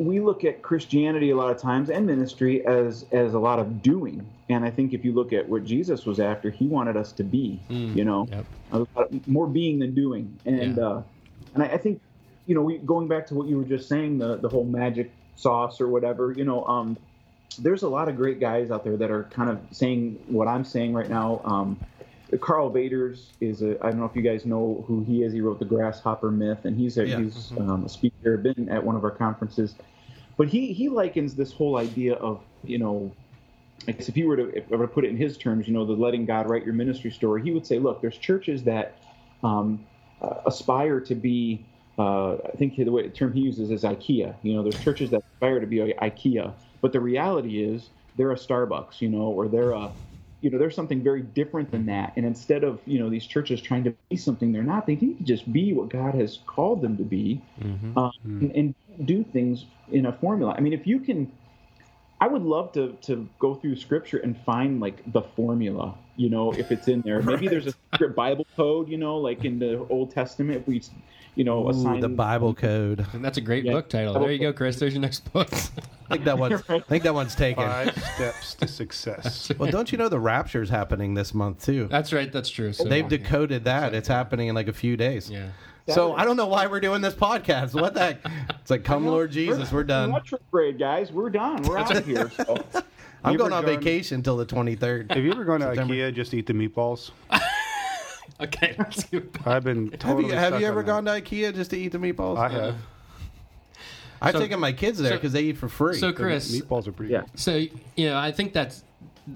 we look at Christianity a lot of times and ministry as as a lot of doing. And I think if you look at what Jesus was after, he wanted us to be, mm, you know, yep. more being than doing. And yeah. uh, and I, I, think, you know, we, going back to what you were just saying, the the whole magic sauce or whatever, you know, um, there's a lot of great guys out there that are kind of saying what I'm saying right now. Um, Karl Vaters is a I don't know if you guys know who he is. He wrote the Grasshopper Myth, and he's a, yeah. he's mm-hmm. um, a speaker. There have been at one of our conferences, but he he likens this whole idea of you know, I guess if you were to if I were to put it in his terms, you know, the letting God write your ministry story, he would say, look, there's churches that um, uh, aspire to be. Uh, I think the way the term he uses is IKEA. You know, there's churches that aspire to be IKEA, but the reality is they're a Starbucks, you know, or they're a you know, there's something very different than that. And instead of, you know, these churches trying to be something they're not, they need to just be what God has called them to be mm-hmm. Um, mm-hmm. And, and, do things in a formula. I mean, if you can, I would love to, to go through scripture and find like the formula, you know, if it's in there. Maybe there's a secret Bible code, you know, like in the Old Testament, if we, you know, Ooh, assign the Bible code. And that's a great Yeah. book title. There you go, Chris. There's your next book. I think that one's. I think that one's taken. Five steps to success. Well, don't you know the rapture's happening this month too? That's right. That's true. So, They've decoded that. It's happening in like a few days. Yeah. So I don't know why we're doing this podcast. What the? heck? It's like, come Lord Jesus, we're done. Retrograde, guys. We're done. We're out of here. So. I'm going on gone- vacation until the 23rd. Have you ever gone to September. IKEA just to eat the meatballs? Okay. let's do it. I've been Have totally you, have stuck you on ever that. gone to IKEA just to eat the meatballs? I have. I've So- taken my kids there so- because they eat for free. So, The Chris, meatballs are pretty Yeah. good. So you know, I think that's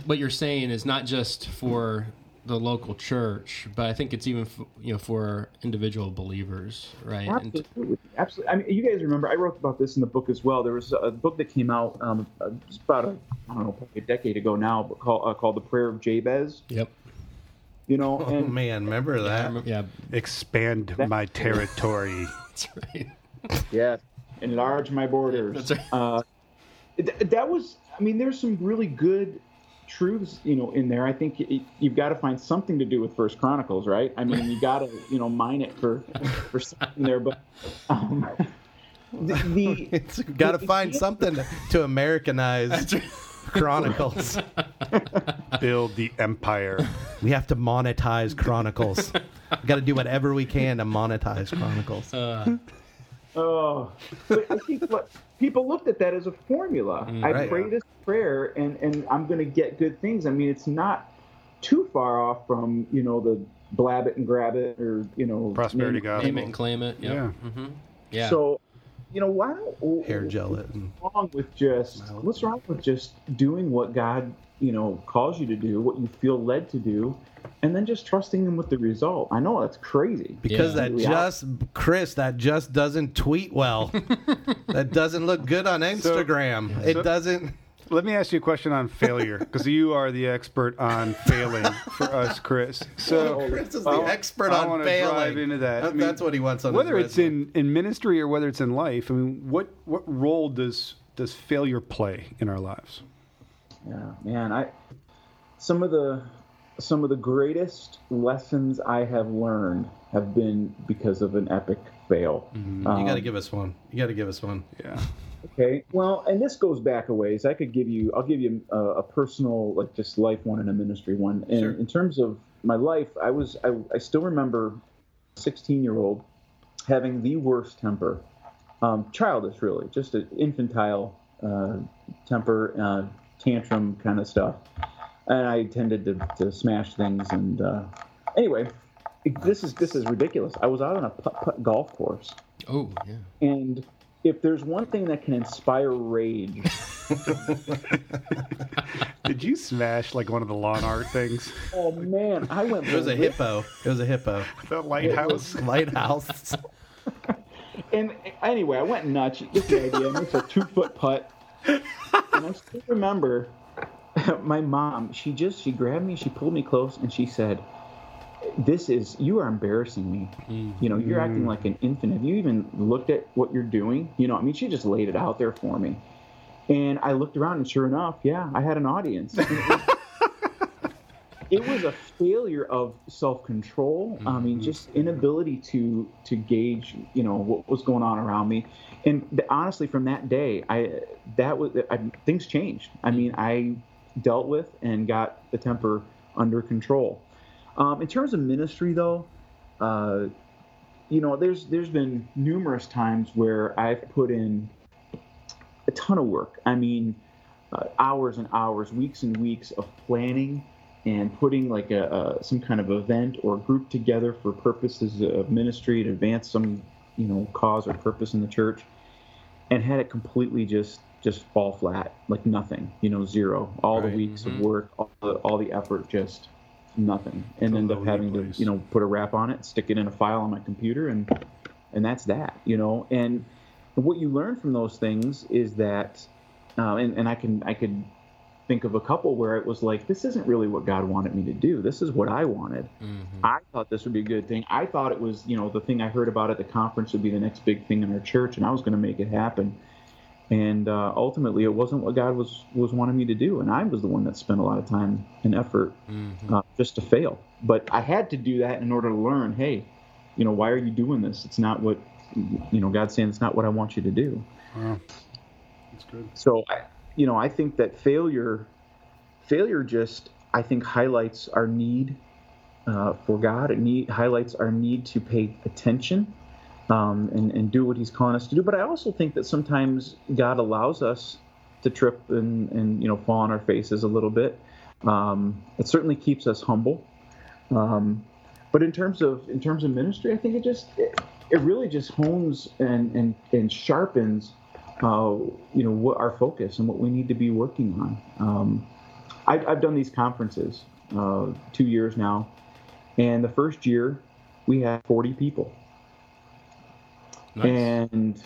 what you're saying is not just for the local church, but I think it's even f you know for individual believers, right? And- Absolutely, absolutely. I mean, you guys remember I wrote about this in the book as well. There was a book that came out um, uh, it's about a I don't know probably a decade ago now, but called uh, called the Prayer of Jabez. yep. You know, oh and man, remember that? remember- yeah, Expand my territory. that's right. yeah, enlarge my borders. That's right. Uh, th- that was, I mean, there's some really good truths, you know, in there. I think y- you've got to find something to do with First Chronicles, right? I mean, you got to, you know, mine it for for something there. But um, the, the It's got to find something to Americanize Chronicles. Build the empire. We have to monetize Chronicles. we got to do whatever we can to monetize Chronicles. Uh, Oh, but I think what people looked at that as a formula. I right. pray this prayer, and and I'm going to get good things. I mean, it's not too far off from you know the blab it and grab it, or you know Prosperity name- gospel. name it and claim it. Yep. Yeah. hmm Yeah. So, you know, why don't Hair gel it. What's wrong with just what's wrong with just doing what God you know calls you to do, what you feel led to do, and then just trusting Him with the result? I know that's crazy. because Yeah. that just, Chris, that just doesn't tweet well. that doesn't look good on Instagram. it so- doesn't. Let me ask you a question on failure, because you are the expert on failing for us, Chris. So Chris is the I- expert I on wanna failing. Drive into that. I mean, that's what he wants on his whether it's in, in ministry or whether it's in life. I mean, what what role does does failure play in our lives? Yeah, man, I some of the some of the greatest lessons I have learned have been because of an epic fail. You Um, got to give us one. You got to give us one. Yeah. Okay. Well, and this goes back a ways. I could give you, I'll give you a, a personal, like just life one and a ministry one. And Sure. in terms of my life, I was, I, I still remember, 16 year old having the worst temper, um, childish really, just an infantile uh, temper, uh, tantrum kind of stuff. And I tended to, to smash things. And uh, anyway, this is this is ridiculous. I was out on a putt putt golf course. oh yeah. And if there's one thing that can inspire rage, Did you smash like one of the lawn art things? oh man, I went. It was a hippo. It was a hippo. The lighthouse. Lighthouse. And anyway, I went nuts. You get the idea. I missed a two foot putt, and I still remember my mom. She just she grabbed me, she pulled me close, and she said, "This is you are embarrassing me. Mm-hmm. You know, you're acting like an infant. Have you even looked at what you're doing? You know, I mean, she just laid it out there for me." And I looked around, and sure enough, yeah, I had an audience. it was a failure of self-control i mean mm-hmm. just inability to to gauge you know what was going on around me and th- honestly from that day i that was I, things changed i mm-hmm. mean i dealt with and got the temper under control um, in terms of ministry though uh, you know there's there's been numerous times where i've put in a ton of work. I mean uh, hours and hours weeks and weeks of planning and putting like a, a some kind of event or group together for purposes of ministry to advance some you know cause or purpose in the church and had it completely just just fall flat like nothing you know zero. All Right, the weeks of work all the, all the effort just nothing and end up having place. to you know put a wrap on it stick it in a file on my computer and and that's that you know and what you learn from those things is that uh, and, and i can i could think of a couple where it was like, this isn't really what God wanted me to do. This is what I wanted. I thought this would be a good thing. I thought it was, you know, the thing I heard about at the conference would be the next big thing in our church, and I was going to make it happen. And uh, ultimately, it wasn't what God was was wanting me to do, and I was the one that spent a lot of time and effort uh, just to fail. But I had to do that in order to learn. Hey, you know, why are you doing this? It's not what, you know, God's saying it's not what I want you to do. Wow. That's good. So, I, you know, I think that failure, failure just, I think, highlights our need uh, for God. It need, highlights our need to pay attention um, and, and do what He's calling us to do. But I also think that sometimes God allows us to trip and, and you know, fall on our faces a little bit. Um, it certainly keeps us humble. Um, but in terms of in terms of ministry, I think it just it, it really just hones and and, and sharpens uh, you know what our focus and what we need to be working on. Um, I've, I've done these conferences uh, two years now, and the first year we had 40 people, Nice. and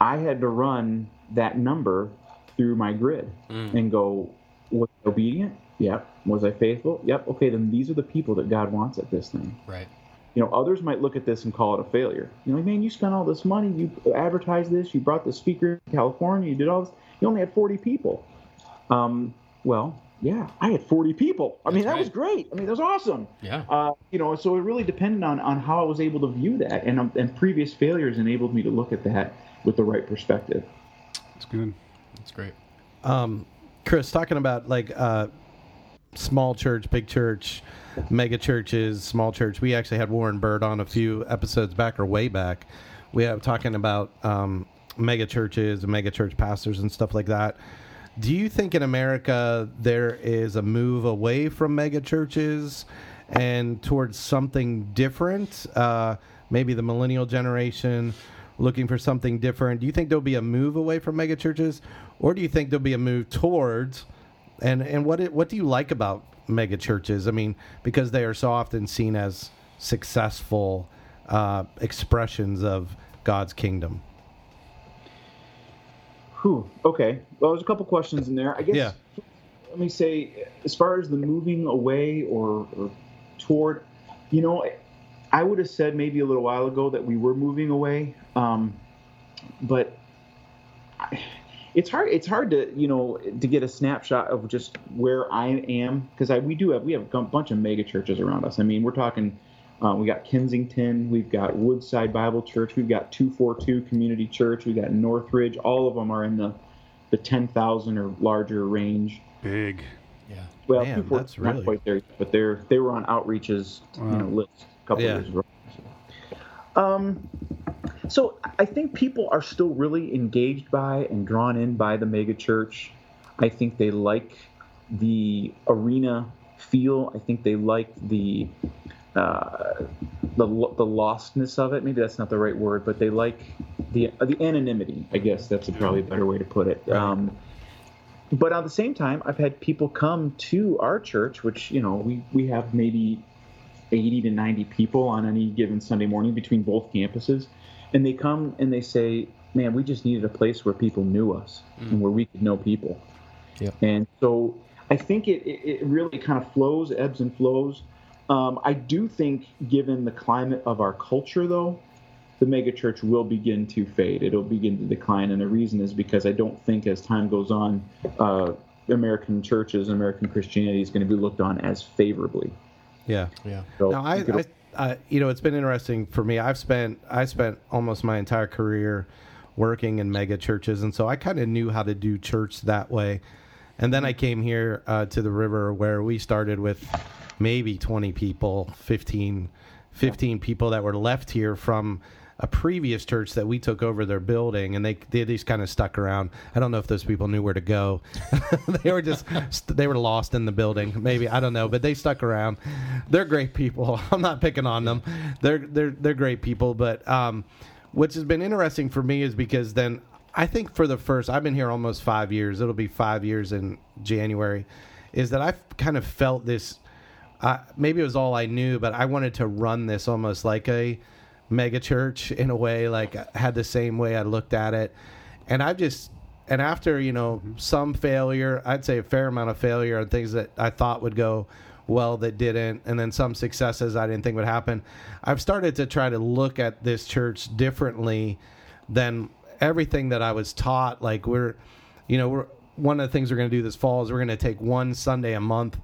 I had to run that number through my grid Mm. and go, was I obedient? Yep. Was I faithful? Yep. Okay, then these are the people that God wants at this thing. Right. You know, others might look at this and call it a failure. You know, man, you spent all this money, you advertised this, you brought the speaker to California, you did all this. You only had 40 people. Um, well, yeah, I had 40 people. I mean, That's that was great. I mean, that was awesome. Yeah. Uh, you know, so it really depended on, on how I was able to view that, and um, and previous failures enabled me to look at that with the right perspective. That's good. That's great. Um, Chris, talking about like uh, small church, big church, mega churches, small church. We actually had Warren Bird on a few episodes back or way back. We have talking about um, mega churches and mega church pastors and stuff like that. Do you think in America there is a move away from mega churches and towards something different? Uh, maybe the millennial generation looking for something different. Do you think there'll be a move away from mega churches, or do you think there'll be a move towards? And and what it, what do you like about mega churches? I mean, because they are so often seen as successful uh, expressions of God's kingdom. Okay. Well, there's a couple questions in there. I guess. Yeah. Let me say, as far as the moving away or, or toward, you know, I would have said maybe a little while ago that we were moving away, um, but I, it's hard. It's hard to you know to get a snapshot of just where I am because I we do have we have a bunch of mega churches around us. I mean, we're talking. Uh, we got Kensington, we've got Woodside Bible Church, we've got 242 Community Church, we've got Northridge. All of them are in the the 10,000 or larger range. Big. Yeah. Well, Man, 242 that's not really- quite there, but they're they were on Outreach's, you know, Wow. lists a couple Yeah. years ago. Um, so I think people are still really engaged by and drawn in by the mega church. I think they like the arena feel. I think they like the uh, the the lostness of it. Maybe that's not the right word, but they like the the anonymity. I guess that's a probably a better way to put it. Um, but at the same time, I've had people come to our church, which you know we we have maybe 80 to 90 people on any given Sunday morning between both campuses, and they come and they say, "Man, we just needed a place where people knew us and where we could know people." Yeah. And so I think it, it, it really kind of flows, ebbs and flows. Um, I do think, given the climate of our culture, though, the megachurch will begin to fade. It'll begin to decline, and the reason is because I don't think, as time goes on, uh, American churches and American Christianity is going to be looked on as favorably. Yeah. Yeah. So No, I, you I, I, you know, it's been interesting for me. I've spent, I spent almost my entire career working in mega churches, and so I kind of knew how to do church that way. And then I came here uh, to the river where we started with maybe 20 people, 15, 15 people that were left here from a previous church that we took over their building and they they just kind of stuck around. I don't know if those people knew where to go. they were just they were lost in the building. Maybe I don't know, but they stuck around. They're great people. I'm not picking on them. They're they're they're great people, but um has been interesting for me is because then I think for the first I've been here almost 5 years. It'll be 5 years in January is that I've kind of felt this uh, maybe it was all I knew, but I wanted to run this almost like a mega church in a way, like I had the same way I looked at it. And I've just, and after, you know, some failure, I'd say a fair amount of failure on things that I thought would go well that didn't, and then some successes I didn't think would happen, I've started to try to look at this church differently than everything that I was taught. Like, we're, you know, we're, one of the things we're going to do this fall is we're going to take one Sunday a month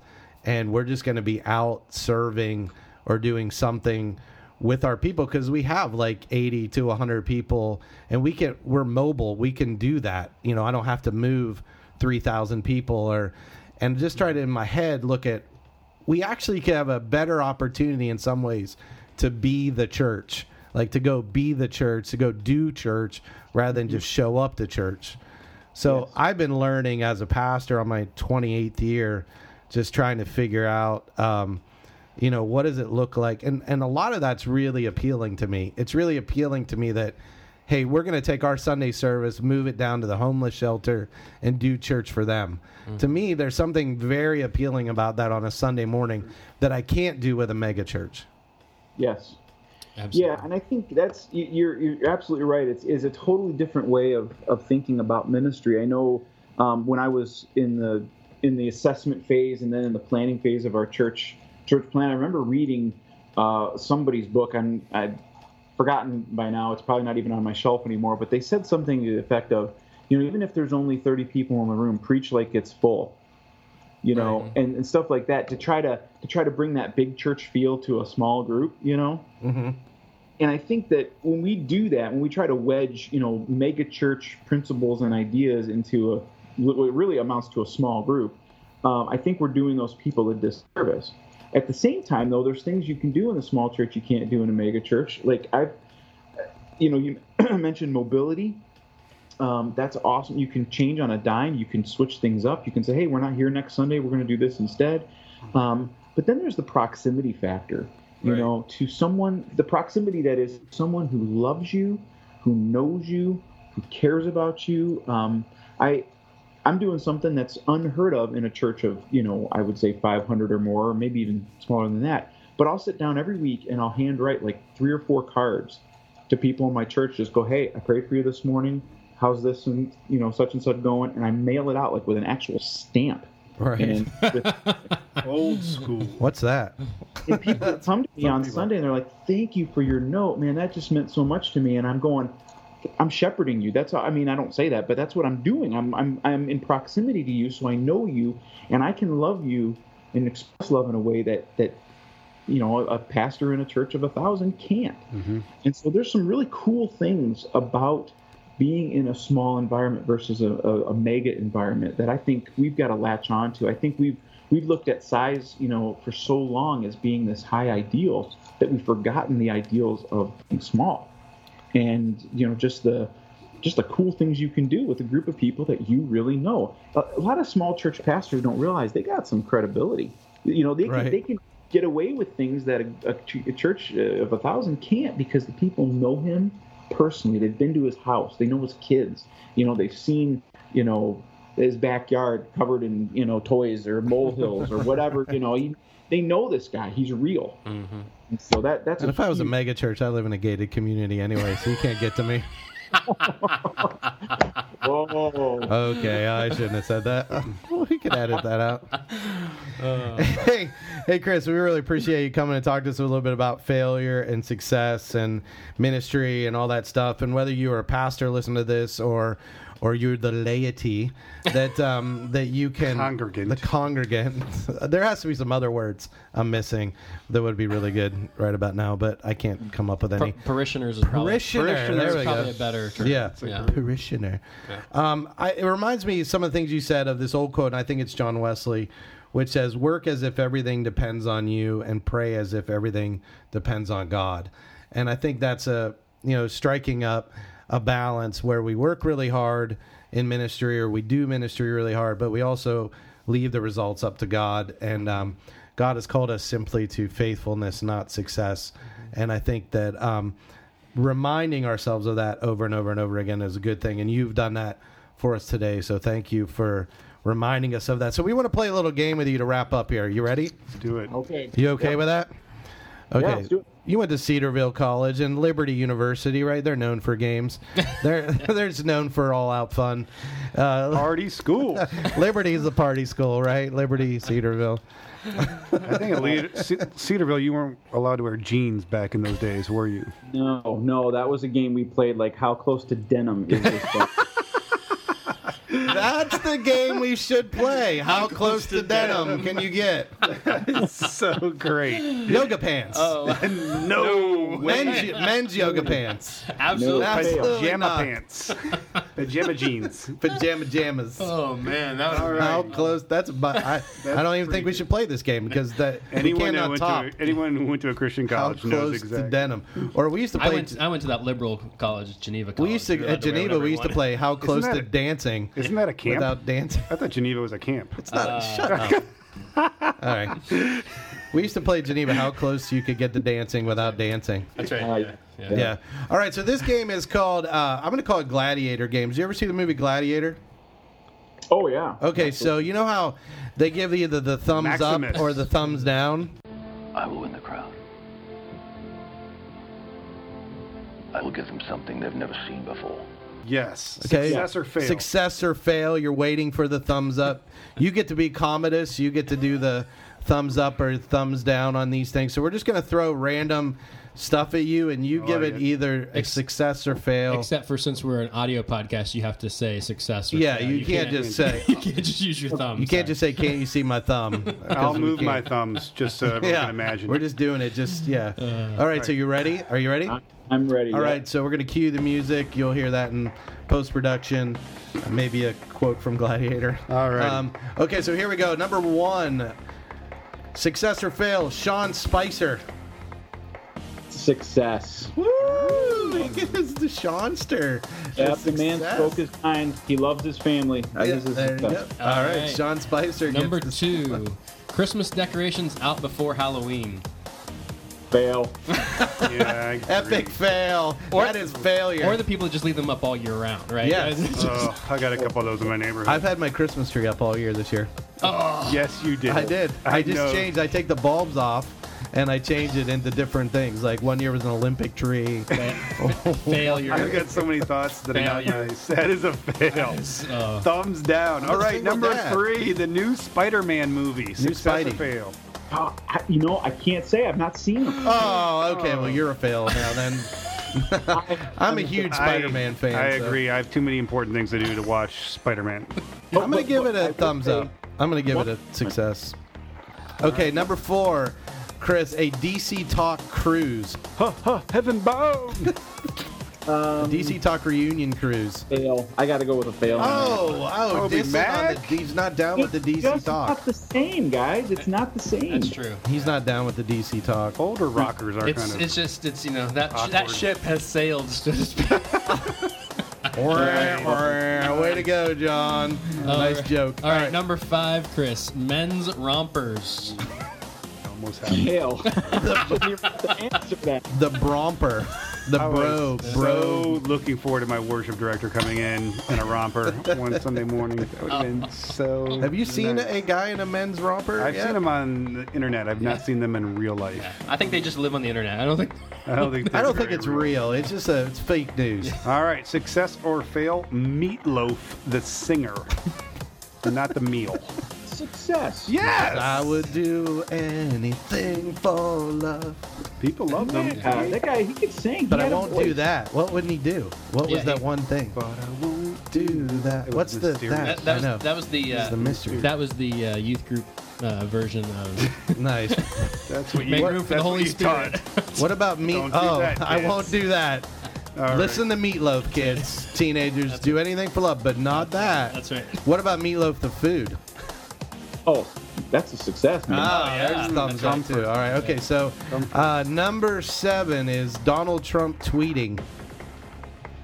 and we're just going to be out serving or doing something with our people because we have like 80 to 100 people and we can we're mobile we can do that you know i don't have to move 3000 people or and just try to in my head look at we actually can have a better opportunity in some ways to be the church like to go be the church to go do church rather than just show up to church. So i've been learning as a pastor on my 28th year just trying to figure out um, you know what does it look like? And and a lot of that's really appealing to me. It's really appealing to me that hey we're going to take our sunday service move it down to the homeless shelter and do church for them. To me there's something very appealing about that on a sunday morning that i can't do with a mega church. Yes. Absolutely. Yeah, and I think that's you- you're you're absolutely right. It's is a totally different way of, of thinking about ministry. I know um, when I was in the in the assessment phase and then in the planning phase of our church church plan, I remember reading uh, somebody's book. I'm I'd forgotten by now. It's probably not even on my shelf anymore. But they said something to the effect of, you know, even if there's only 30 people in the room, preach like it's full you know, Right. and, and stuff like that to try to to try to bring that big church feel to a small group, you know. mm-hmm. And I think that when we do that, when we try to wedge, you know, mega church principles and ideas into a what really amounts to a small group, um, I think we're doing those people a disservice. At the same time, though, there's things you can do in a small church you can't do in a mega church. Like I've, you know, you mentioned mobility. Um, that's awesome. You can change on a dime. You can switch things up. You can say, "Hey, we're not here next Sunday. We're going to do this instead." Um, but then there's the proximity factor. You Right. know, to someone, the proximity that is someone who loves you, who knows you, who cares about you. Um, I, I'm doing something that's unheard of in a church of, you know, I would say 500 or more, or maybe even smaller than that. But I'll sit down every week and I'll handwrite like three or four cards to people in my church. Just go, hey, I prayed for you this morning. How's this and you know such and such going? And I mail it out like with an actual stamp. right And, with, Old school. what's that and people that come to me Some on people. Sunday and they're like, "Thank you for your note, man. That just meant so much to me." And I'm going, "I'm shepherding you." That's I mean, I don't say that, but that's what I'm doing. I'm I'm I'm in proximity to you, so I know you, and I can love you and express love in a way that that you know a, a pastor in a church of a thousand can't. Mm-hmm. And so there's some really cool things about being in a small environment versus a, a, a mega environment that I think we've got to latch on to. I think we've we've looked at size, you know, for so long as being this high ideal that we've forgotten the ideals of being small, and you know, just the just the cool things you can do with a group of people that you really know. A, a lot of small church pastors don't realize they got some credibility. You know, they can, they can get away with things that a, a ch- a church of a thousand can't because the people know him personally. They've been to his house. They know his kids. You know, they've seen, you know, his backyard covered in, you know, toys or molehills or whatever. You know, he, they know this guy. He's real. And so that that's and if i was a huge- mega church i live in a gated community anyway so you can't get to me Whoa. Okay, I shouldn't have said that. we could edit that out. Uh. hey, hey, Chris, we really appreciate you coming and talk to us a little bit about failure and success and ministry and all that stuff. And whether you are a pastor, listen to this, or or you're the laity, that um, that you can Congregant. the congregant. there has to be some other words I'm missing that would be really good right about now, but I can't come up with any. Par- parishioners is probably Parishioner, parishioners there is we probably go. a better term. Yeah, yeah. parishioner. Um, I, it reminds me of some of the things you said of this old quote, and I think it's John Wesley, which says, "Work as if everything depends on you, and pray as if everything depends on God." And I think that's a you know striking up a balance where we work really hard in ministry, or we do ministry really hard, but we also leave the results up to God. And um, God has called us simply to faithfulness, not success. And I think that. Um, reminding ourselves of that over and over and over again is a good thing. And you've done that for us today. So thank you for reminding us of that. So we want to play a little game with you to wrap up here. You ready? Let's Do it. Okay. You okay with that? Okay. let's do. You went to Cedarville College and Liberty University, right? They're known for games. they're they're just known for all out fun. Uh, Party school. Liberty's the party school, right? Liberty Cedarville. I think at Le- C- Cedarville, you weren't allowed to wear jeans back in those days, were you? No, no, that was a game we played. Like, how close to denim is this? Thing? That's the game we should play. How close to denim can you get? It's so great. Yoga pants. Oh, No men's, men's yoga pants. absolutely. Absolutely pajama not. pants, pajama jeans. Pajama jammas. Oh man, that was How close? That's about. I, I don't even think we should play this game because that Anyone we who cannot went top to anyone who went to a Christian how college knows close exactly. to denim. Or we used to I play. went. I went to that liberal college, Geneva. College. we used to at Geneva. We used to play how close to a- dancing Isn't that a camp? without dancing. I thought Geneva was a camp. It's not. shut up. All right. We used to play Geneva. How close you could get to dancing without dancing. That's right. Uh, yeah, yeah. Yeah. All right. So this game is called. Uh, I'm going to call it Gladiator Games. You ever see the movie Gladiator? Oh yeah. Okay. So you know how they give you the, the thumbs Maximus. up or the thumbs down. I will win the crowd. I will give them something they've never seen before. Yes. Okay. Success or fail. Success or fail. You're waiting for the thumbs up. You get to be Commodus. You get to do the thumbs up or thumbs down on these things. So we're just going to throw random stuff at you, and you I give like it it. either a success or fail. Except for since we're an audio podcast, you have to say success. Or yeah, fail. you, can't, just say. You can't just use your thumb. You can't just say, "Can't you see my thumb?" I'll move my thumbs just so everyone Yeah, can imagine. we're just doing it. Just yeah. Uh, All right. So you ready? Are you ready? I- I'm ready. All yeah. right, so we're going to cue the music. You'll hear that in post production. Maybe a quote from Gladiator. All right. Um, okay, so here we go. Number one success or fail, Sean Spicer. Success. Woo! He gets the Seanster. Yeah, the man spoke his mind. He loves his family. That Yeah, is a there you go. success. All All right, right. Sean Spicer. Number gets two, Christmas decorations out before Halloween. Fail. yeah, I agree. Epic fail. Or- that is failure. Or the people that just leave them up all year round, right? Yes. Oh, I got a couple of those in my neighborhood. I've had my Christmas tree up all year this year. Oh. yes, you did. I did. I, just know. changed. I take the bulbs off. And I change it into different things. Like one year was an Olympic tree. Failure. I've got so many thoughts that are not Failure. nice. That is a fail. uh, Thumbs down. All What's the right, thing with number that? three, the new Spider-Man movie. Success or Spidey. fail? Oh, I, you know, I can't say. I've not seen him. Oh, okay. Well, you're a fail now then. I'm a huge Spider-Man I, fan. I so- agree. I have too many important things to do to watch Spider-Man. I'm gonna give it I a would thumbs say- up. I'm gonna give it a success. Okay, number four, Chris, a DC Talk cruise, huh, huh, heaven bound. Um, DC Talk reunion cruise. fail. I got to go with a fail. on. Oh, oh, Toby dissing on the, he's not down with the DC just Talk. It's not the same, guys. It's not the same. that's true. He's not down with the DC Talk. Older rockers are It's kind of. it's just it's you know that that ship has sailed. so to speak. Way to go, John. nice right. joke. All right, number five, Chris. Men's rompers. Almost happened. Fail. Shouldn't have to answer that. The Bromper, the I bro, was bro. so looking forward to my worship director coming in in a romper one Sunday morning. That would have been so. Have you seen nice. a guy in a men's romper? I've yet? seen them on the internet. I've not seen them in real life. I think they just live on the internet. I don't think. I don't think. I don't think it's very real. It's just a it's fake news. All right, success or fail. Meatloaf, the singer, not the meal. Success. Yes, I would do anything for love, people love them. Uh, that guy, he could sing. He but I had a won't do that. What wouldn't he do? What was Yeah, that he- one thing? But I won't Do that. was What's the mysterious. that? That, that I was know. that was the uh, the mystery. that was the uh, youth group uh, version of nice. That's what you. Make room for the that's what Holy Spirit. What about meat? Don't do Oh, that, I won't do that. All right. Listen to Meatloaf, kids, teenagers. Do anything for love, but not that. That's right. What about Meatloaf the food? Oh, that's a success, man. Ah, yeah. there's thumbs up too. All right, okay. So uh, number seven is Donald Trump tweeting.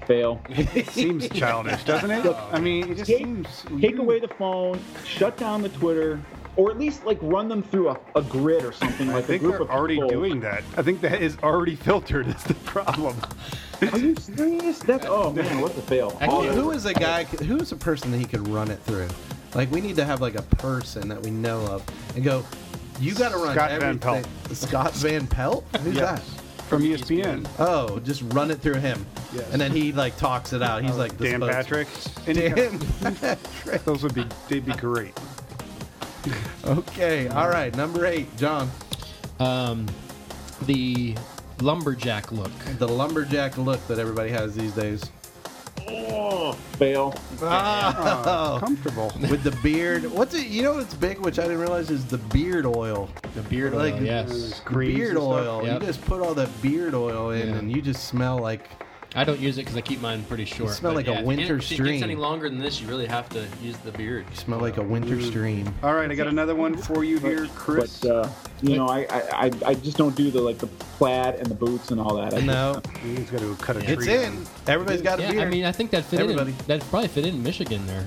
Fail. Seems childish, doesn't it? I mean, it just Take, seems. take away the phone, shut down the Twitter, or at least like run them through a, a grid or something I like a think group they're of already people. doing that. I think that is already filtered. Is the problem? Are you serious? That's oh man, what the fail. I Oh, Who is a guy? Who is a person that he could run it through? Like we need to have like a person that we know of and go. You got to run Scott Van. Pelt. Scott Van Pelt. Who's Yes. From E ESPN. that? Oh, just run it through him, Yes. and then he like talks it out. He's like the Dan spokesman. Patrick. Any Dan Patrick. those would be they'd be great. Okay, all right. Number eight, John. Um, the lumberjack look. The lumberjack look that everybody has these days. Oh, fail. Oh, Comfortable. with the beard. What's it? You know what's big, which I didn't realize is the beard oil. The beard Like, oil, yes. Creams beard and stuff. oil. Yep. You just put all that beard oil in, Yeah. and you just smell like. I don't use it because I keep mine pretty short. smell but like a yeah, if winter stream. If it gets any longer than this, you really have to use the beard. Smell like a winter stream. All right, I got another one for you here, Chris. But uh, you know, I, I I I just don't do the like the plaid and the boots and all that. I No, He's got to cut a tree. it's in. Everybody's got a Yeah, beard. I mean, I think that fit Everybody. in. That probably fit in Michigan there,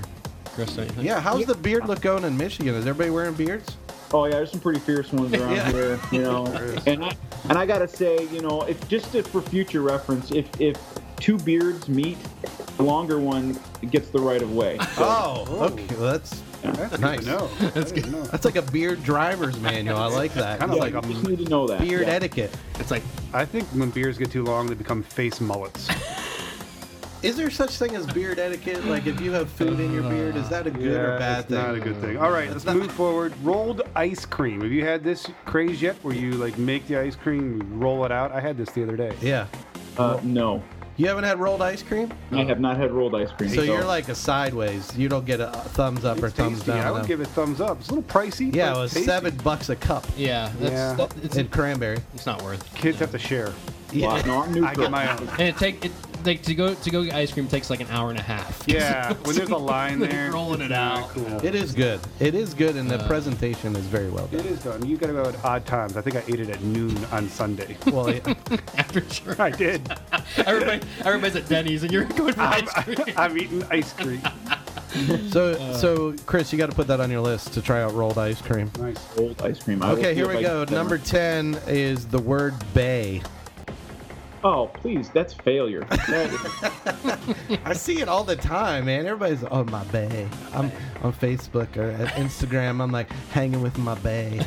Chris. Don't yeah, how's the beard look going in Michigan? Is everybody wearing beards? Oh yeah, there's some pretty fierce ones around Yeah. here, you know. and I, and I gotta say, you know, if just to, for future reference, if if two beards meet, the longer one gets the right of way. So, Oh, oh. okay. Well, that's That's Nice. nice. No, that's good. No. that's like a beard driver's manual. I like that. Kinda yeah, like you just need to know that. beard yeah. etiquette. It's like I think when beards get too long, they become face mullets. Is there such thing as beard etiquette? Like if you have food in your beard, is that a good or bad it's thing? not a good thing. All right, let's move forward. Rolled ice cream. Have you had this craze yet, where you like make the ice cream, you roll it out? I had this the other day. Yeah. Uh, no, You haven't had rolled ice cream? I have not had rolled ice cream. So you're like a sideways. You don't get a thumbs up or It's thumbs tasty. down. I on would them. give it thumbs up. It's a little pricey. yeah, but it was tasty. seven bucks a cup yeah, that's Yeah. That, it's, in cranberry. it's not worth. it. Kids have to share. Wow, no, I'm I get my own. And it take it like to go to go get ice cream takes like an hour and a half. Yeah, when there's a line there, Rolling it out. Cool. It is good. It is good, and the Uh, presentation is very well It done. is done. You got to go at odd times. I think I ate it at noon on Sunday. Well, yeah. After church, I did. everybody everybody's at Denny's and you're going for ice cream. I'm eating ice cream. so so Chris, you got to put that on your list to try out rolled ice cream. Nice. Rolled ice cream. I will Okay, here if we I go. can- Number ten is the word bay. Oh, please, that's failure. I see it all the time, man. Everybody's on my bay. I'm on Facebook or Instagram. I'm like hanging with my bay,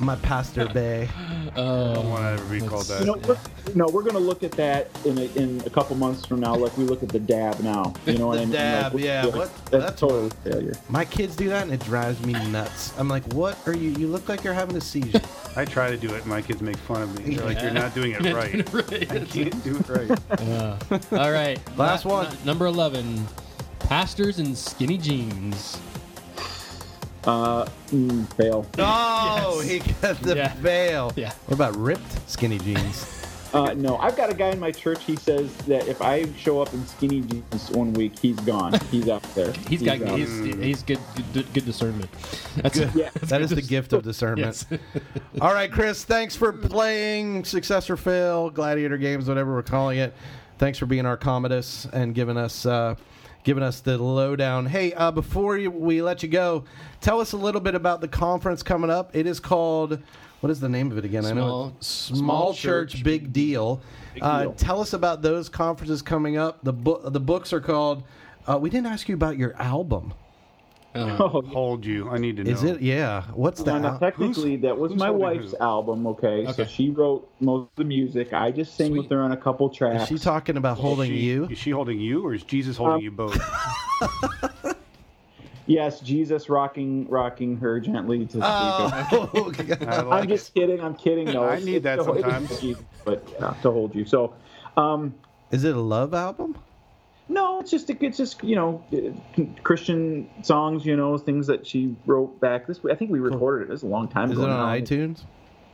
my pastor bay. Oh. I don't want to ever be called that. you know, we're, no, we're gonna look at that in a, in a couple months from now, like we look at the dab now. You know what The I mean? dab, Like, yeah, what- That's, that's- totally failure. My kids do that, and it drives me nuts. I'm like, what are you? You look like you're having a seizure. I try to do it, and my kids make fun of me. They're like, "You're not doing it right. I can't do it right." Uh, all right, Last La- one. n- number eleven. Pastors in skinny jeans. Uh, mm, fail. Oh, he got the Yeah. veil. Yeah. What about ripped skinny jeans? Uh, no, I've got a guy in my church. He says that if I show up in skinny jeans one week, he's gone. He's out there. He's got out. he's, he's good, good good discernment. That's good. Yeah. That is the gift of discernment. Yes. All right, Chris. Thanks for playing Successor Fail, Gladiator Games, whatever we're calling it. Thanks for being our Commodus and giving us uh, giving us the lowdown. Hey, uh, before you, we let you go, tell us a little bit about the conference coming up. It is called. What is the name of it again? I know Small- it's Small, Small Church, Church, Big Deal. uh, Deal. Tell us about those conferences coming up. The book the books are called. Uh, we didn't ask you about your album. Oh, Hold you. I need to know. Is it? Yeah. What's that? No, no, al- technically, that was my wife's who? album. Okay? so she wrote most of the music. I just sang with her on a couple tracks. is she talking about holding She- you? Is she holding you, or is Jesus holding Um, you both? yes, Jesus rocking, rocking her gently to speak. Oh, God. I like I'm just kidding. I'm kidding. No, I need that to sometimes. Jesus, but yeah, to hold you. So, um, Is it a love album? No, it's just it's just you know uh, Christian songs. You know things that she wrote back. This I think we recorded it. This is a long time Is ago. Is it on now. iTunes?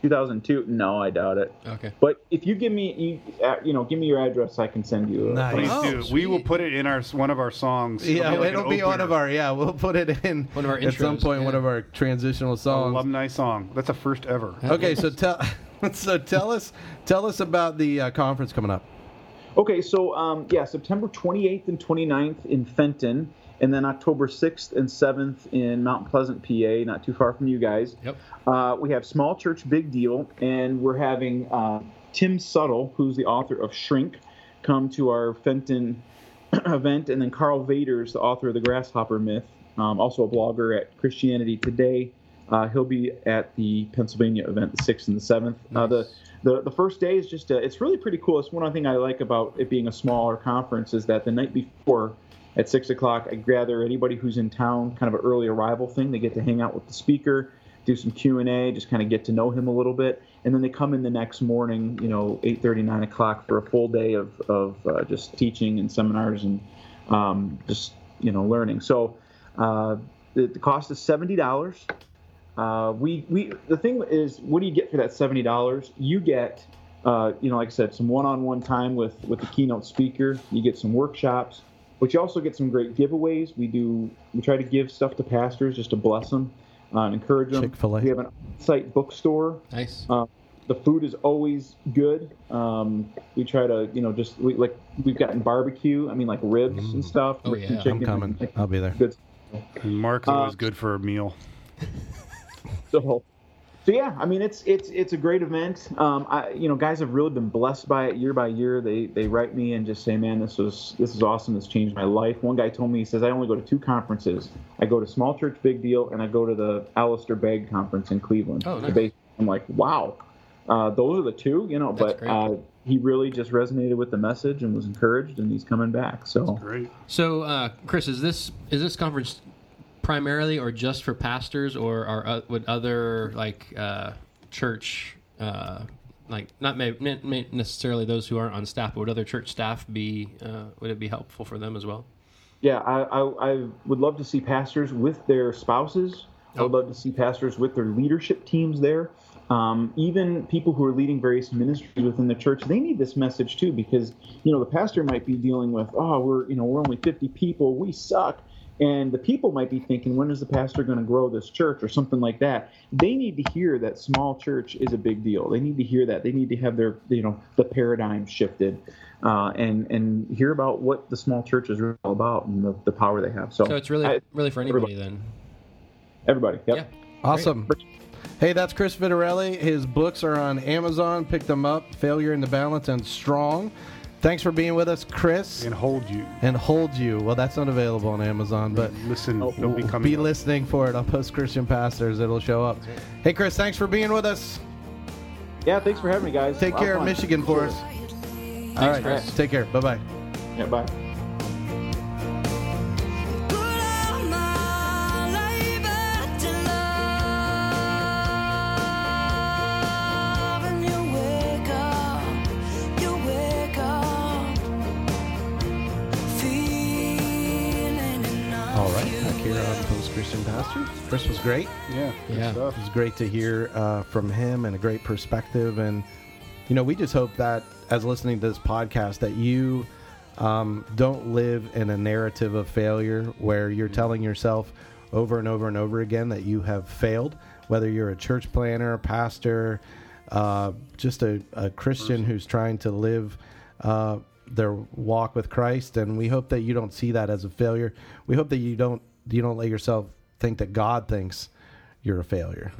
2002. No, I doubt it. Okay. But if you give me you, uh, you know give me your address, I can send you. A, Nice. Please Oh, do. We will put it in our one of our songs. Yeah, like it'll be one of our. Yeah, we'll put it in One of our at some intros, point. One of our transitional songs. alumni song. That's a first ever. Okay, so tell so tell us tell us about the uh, conference coming up. Okay, so um, yeah, September 28th and 29th in Fenton, and then October 6th and 7th in Mount Pleasant, PA, not too far from you guys. Yep. Uh, we have Small Church Big Deal, and we're having uh, Tim Suttle, who's the author of Shrink, come to our Fenton event, and then Karl Vaters, the author of The Grasshopper Myth, um, also a blogger at Christianity Today. Uh, he'll be at the Pennsylvania event, the 6th and the 7th. Uh, the, the the first day is just, uh, it's really pretty cool. It's one thing I like about it being a smaller conference is that the night before at 6 o'clock, I gather anybody who's in town, kind of an early arrival thing. They get to hang out with the speaker. do some Q and A, just kind of get to know him a little bit, and then they come in the next morning, you know, eight thirty, nine o'clock for a full day of of uh, just teaching and seminars and um, just you know learning. So uh, the, the cost is seventy dollars. Uh, we we the thing is, what do you get for that seventy dollars? You get, uh, you know, like I said, some one-on-one time with with the keynote speaker. You get some workshops, but you also get some great giveaways. We do we try to give stuff to pastors just to bless them uh, and encourage them. Chick-fil-A. We have an on-site bookstore. Nice. Uh, the food is always good. Um, we try to, you know, just we, like we've gotten barbecue. I mean, like ribs and stuff. Oh, yeah. chicken. I'm coming. I'll be there. Good. And Mark's Uh, always good for a meal. So, so yeah, I mean, it's it's it's a great event. Um, I, you know, guys have really been blessed by it year by year. They they write me and just say, man, this was this is awesome. This changed my life. One guy told me, he says, I only go to two conferences. I go to Small Church Big Deal, and I go to the Alistair Begg conference in Cleveland. Oh, The nice. I'm like, wow, uh, those are the two, you know. That's but great. uh, he really just resonated with the message and was encouraged, and he's coming back. So Great. So, uh, Chris, is this is this conference primarily or just for pastors, or are uh, would other like uh, church, uh, like not may, may necessarily those who aren't on staff, but would other church staff be uh, would it be helpful for them as well? Yeah, I, I, I would love to see pastors with their spouses. I would love to see pastors with their leadership teams there. Um, even people who are leading various ministries within the church, they need this message too, because you know the pastor might be dealing with, oh, we're you know we're only 50 people, we suck, and the people might be thinking, when is the pastor going to grow this church or something like that? They need to hear that small church is a big deal. They need to hear that. They need to have their you know the paradigm shifted, uh, and and hear about what the small church is all about and the, the power they have. So, So it's really I- really for anybody then. everybody. Yep. Yeah. Awesome. Hey, that's Chris Vitarelli. His books are on Amazon. Pick them up. Failure in the Balance and Strong. Thanks for being with us, Chris. And hold you. And Hold You. Well, that's not available on Amazon, but Listen, they'll be we'll be listening for it on Post Christian Pastors. It'll show up. Hey, Chris, thanks for being with us. Yeah. Thanks for having me, guys. Take A lot of care of. Michigan for us. All right, Chris. Take care. Bye bye. Yeah. Bye. Christian Pastors. Chris was great. Yeah. Yeah. stuff. It was great to hear uh, from him and a great perspective. And, you know, we just hope that as listening to this podcast, that you um, don't live in a narrative of failure where you're telling yourself over and over and over again that you have failed, whether you're a church planter, a pastor, uh, just a, a Christian who's trying to live. Uh, their walk with Christ, and we hope that you don't see that as a failure. We hope that you don't you don't let yourself think that God thinks you're a failure.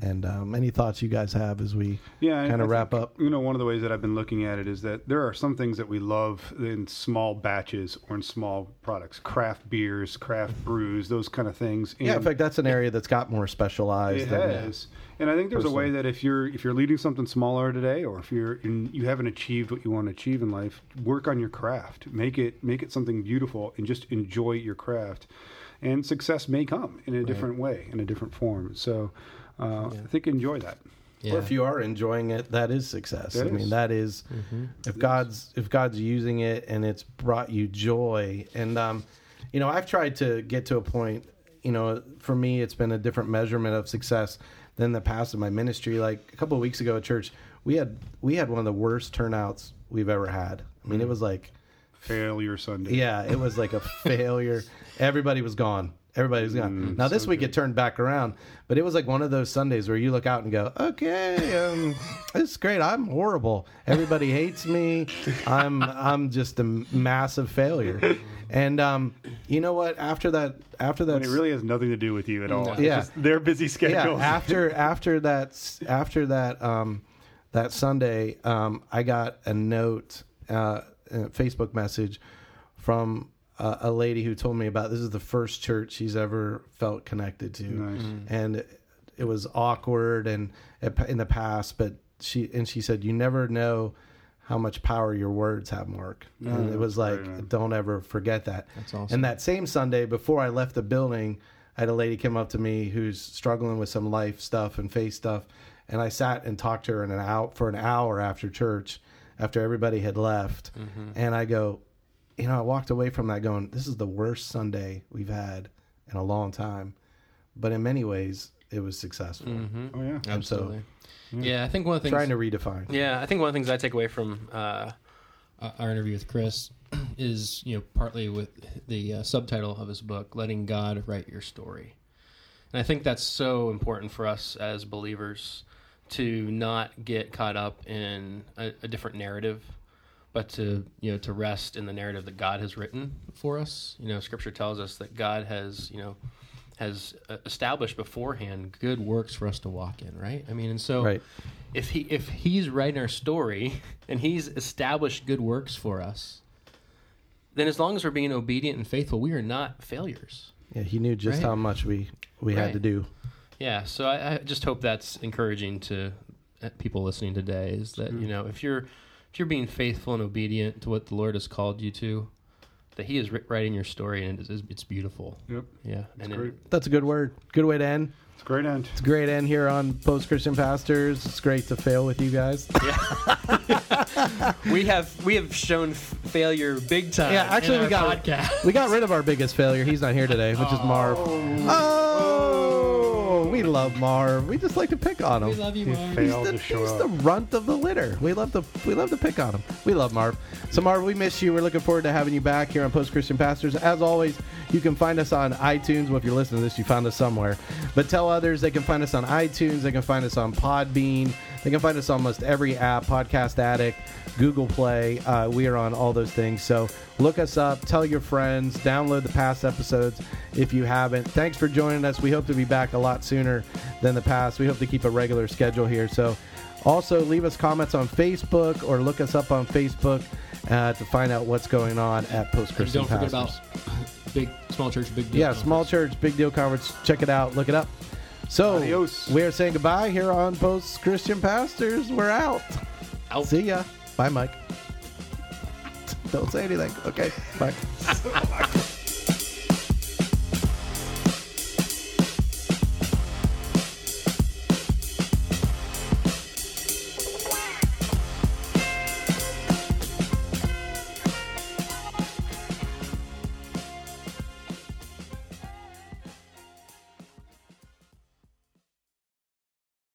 And um, any thoughts you guys have as we Yeah, kind of wrap think, up? You know, one of the ways that I've been looking at it is that there are some things that we love in small batches or in small products, craft beers, craft brews, those kind of things. Yeah, in fact, that's an area that's got more specialized. it than- has, and I think there's a way that if you're if you're leading something smaller today, or if you're in, you haven't achieved what you want to achieve in life, work on your craft, make it make it something beautiful, and just enjoy your craft. And success may come in a different way, in a different form. So, uh, I think enjoy that. Yeah. Or if you are enjoying it, that is success. That I mean, is. that is if God's if God's using it and it's brought you joy. And um, you know, I've tried to get to a point. You know, for me, it's been a different measurement of success than the past of my ministry. Like a couple of weeks ago at church, we had we had one of the worst turnouts we've ever had. I mean, it was like Failure Sunday. yeah, it was like a failure. Everybody was gone. Everybody was gone. now this week it turned back around, but it was like one of those Sundays where you look out and go, "Okay, um, it's great. I'm horrible. Everybody hates me. I'm I'm just a massive failure." And um, you know what? After that, after that, And it really has nothing to do with you at all. It's Yeah. just their busy schedule. yeah. After after that after that um, that Sunday, um, I got a note, uh, Facebook message from uh, a lady who told me about this is the first church she's ever felt connected to, Nice. and it was awkward and in the past, but she and she said you never know how much power your words have, Mark. and it was like, very nice. don't ever forget that. That's awesome. And that same Sunday, before I left the building, I had a lady come up to me who's struggling with some life stuff and faith stuff, and I sat and talked to her in an hour for an hour after church, after everybody had left, and I go, you know, I walked away from that going, this is the worst Sunday we've had in a long time, but in many ways it was successful. Oh yeah. And so Absolutely. Yeah, I think one of the things. trying to redefine. Yeah, I think one of the things I take away from uh, our interview with Chris is, you know, partly with the uh, subtitle of his book, "Letting God Write Your Story," and I think that's so important for us as believers to not get caught up in a, a different narrative, but to you know to rest in the narrative that God has written for us. You know, Scripture tells us that God has you know has uh, established beforehand good works for us to walk in. Right? I mean, and so Right. if he if he's writing our story and he's established good works for us, then as long as we're being obedient and faithful, we are not failures. Yeah, he knew just Right. how much we we had to do. Yeah, so I, I just hope that's encouraging to uh, people listening today. Is that you know if you're if you're being faithful and obedient to what the Lord has called you to, that He is writing your story and it's, it's beautiful. Yep. Yeah, and it- great. That's a good word. Good way to end. It's a great end. It's a great end here on Post Christian Pastors. It's great to fail with you guys. Yeah. we have we have shown f- failure big time. Yeah, actually, in we our got podcast. we got rid of our biggest failure. He's not here today, which is Marv. Oh, we love Marv. We just like to pick on him. We love you, You Mark. fail. He's, the, to show he's up. the runt of the litter. We love to we love to pick on him. We love Marv. So Marv, we miss you. We're looking forward to having you back here on Post Christian Pastors. As always, you can find us on iTunes. Well, if you're listening to this, you found us somewhere. But tell others they can find us on iTunes. They can find us on Podbean. They can find us on almost every app, Podcast Addict, Google Play. Uh, we are on all those things. So look us up. Tell your friends. Download the past episodes if you haven't. Thanks for joining us. We hope to be back a lot sooner than the past. We hope to keep a regular schedule here. So also leave us comments on Facebook or look us up on Facebook uh, to find out what's going on at Post And Christian don't forget Pastors. about big small church, big deal. Yeah, small church, big deal conference. Check it out. Look it up. So Adios. we are saying goodbye here on Post Christian Pastors. We're out. Out. See ya. Bye, Mike. Don't say anything. Okay. Bye.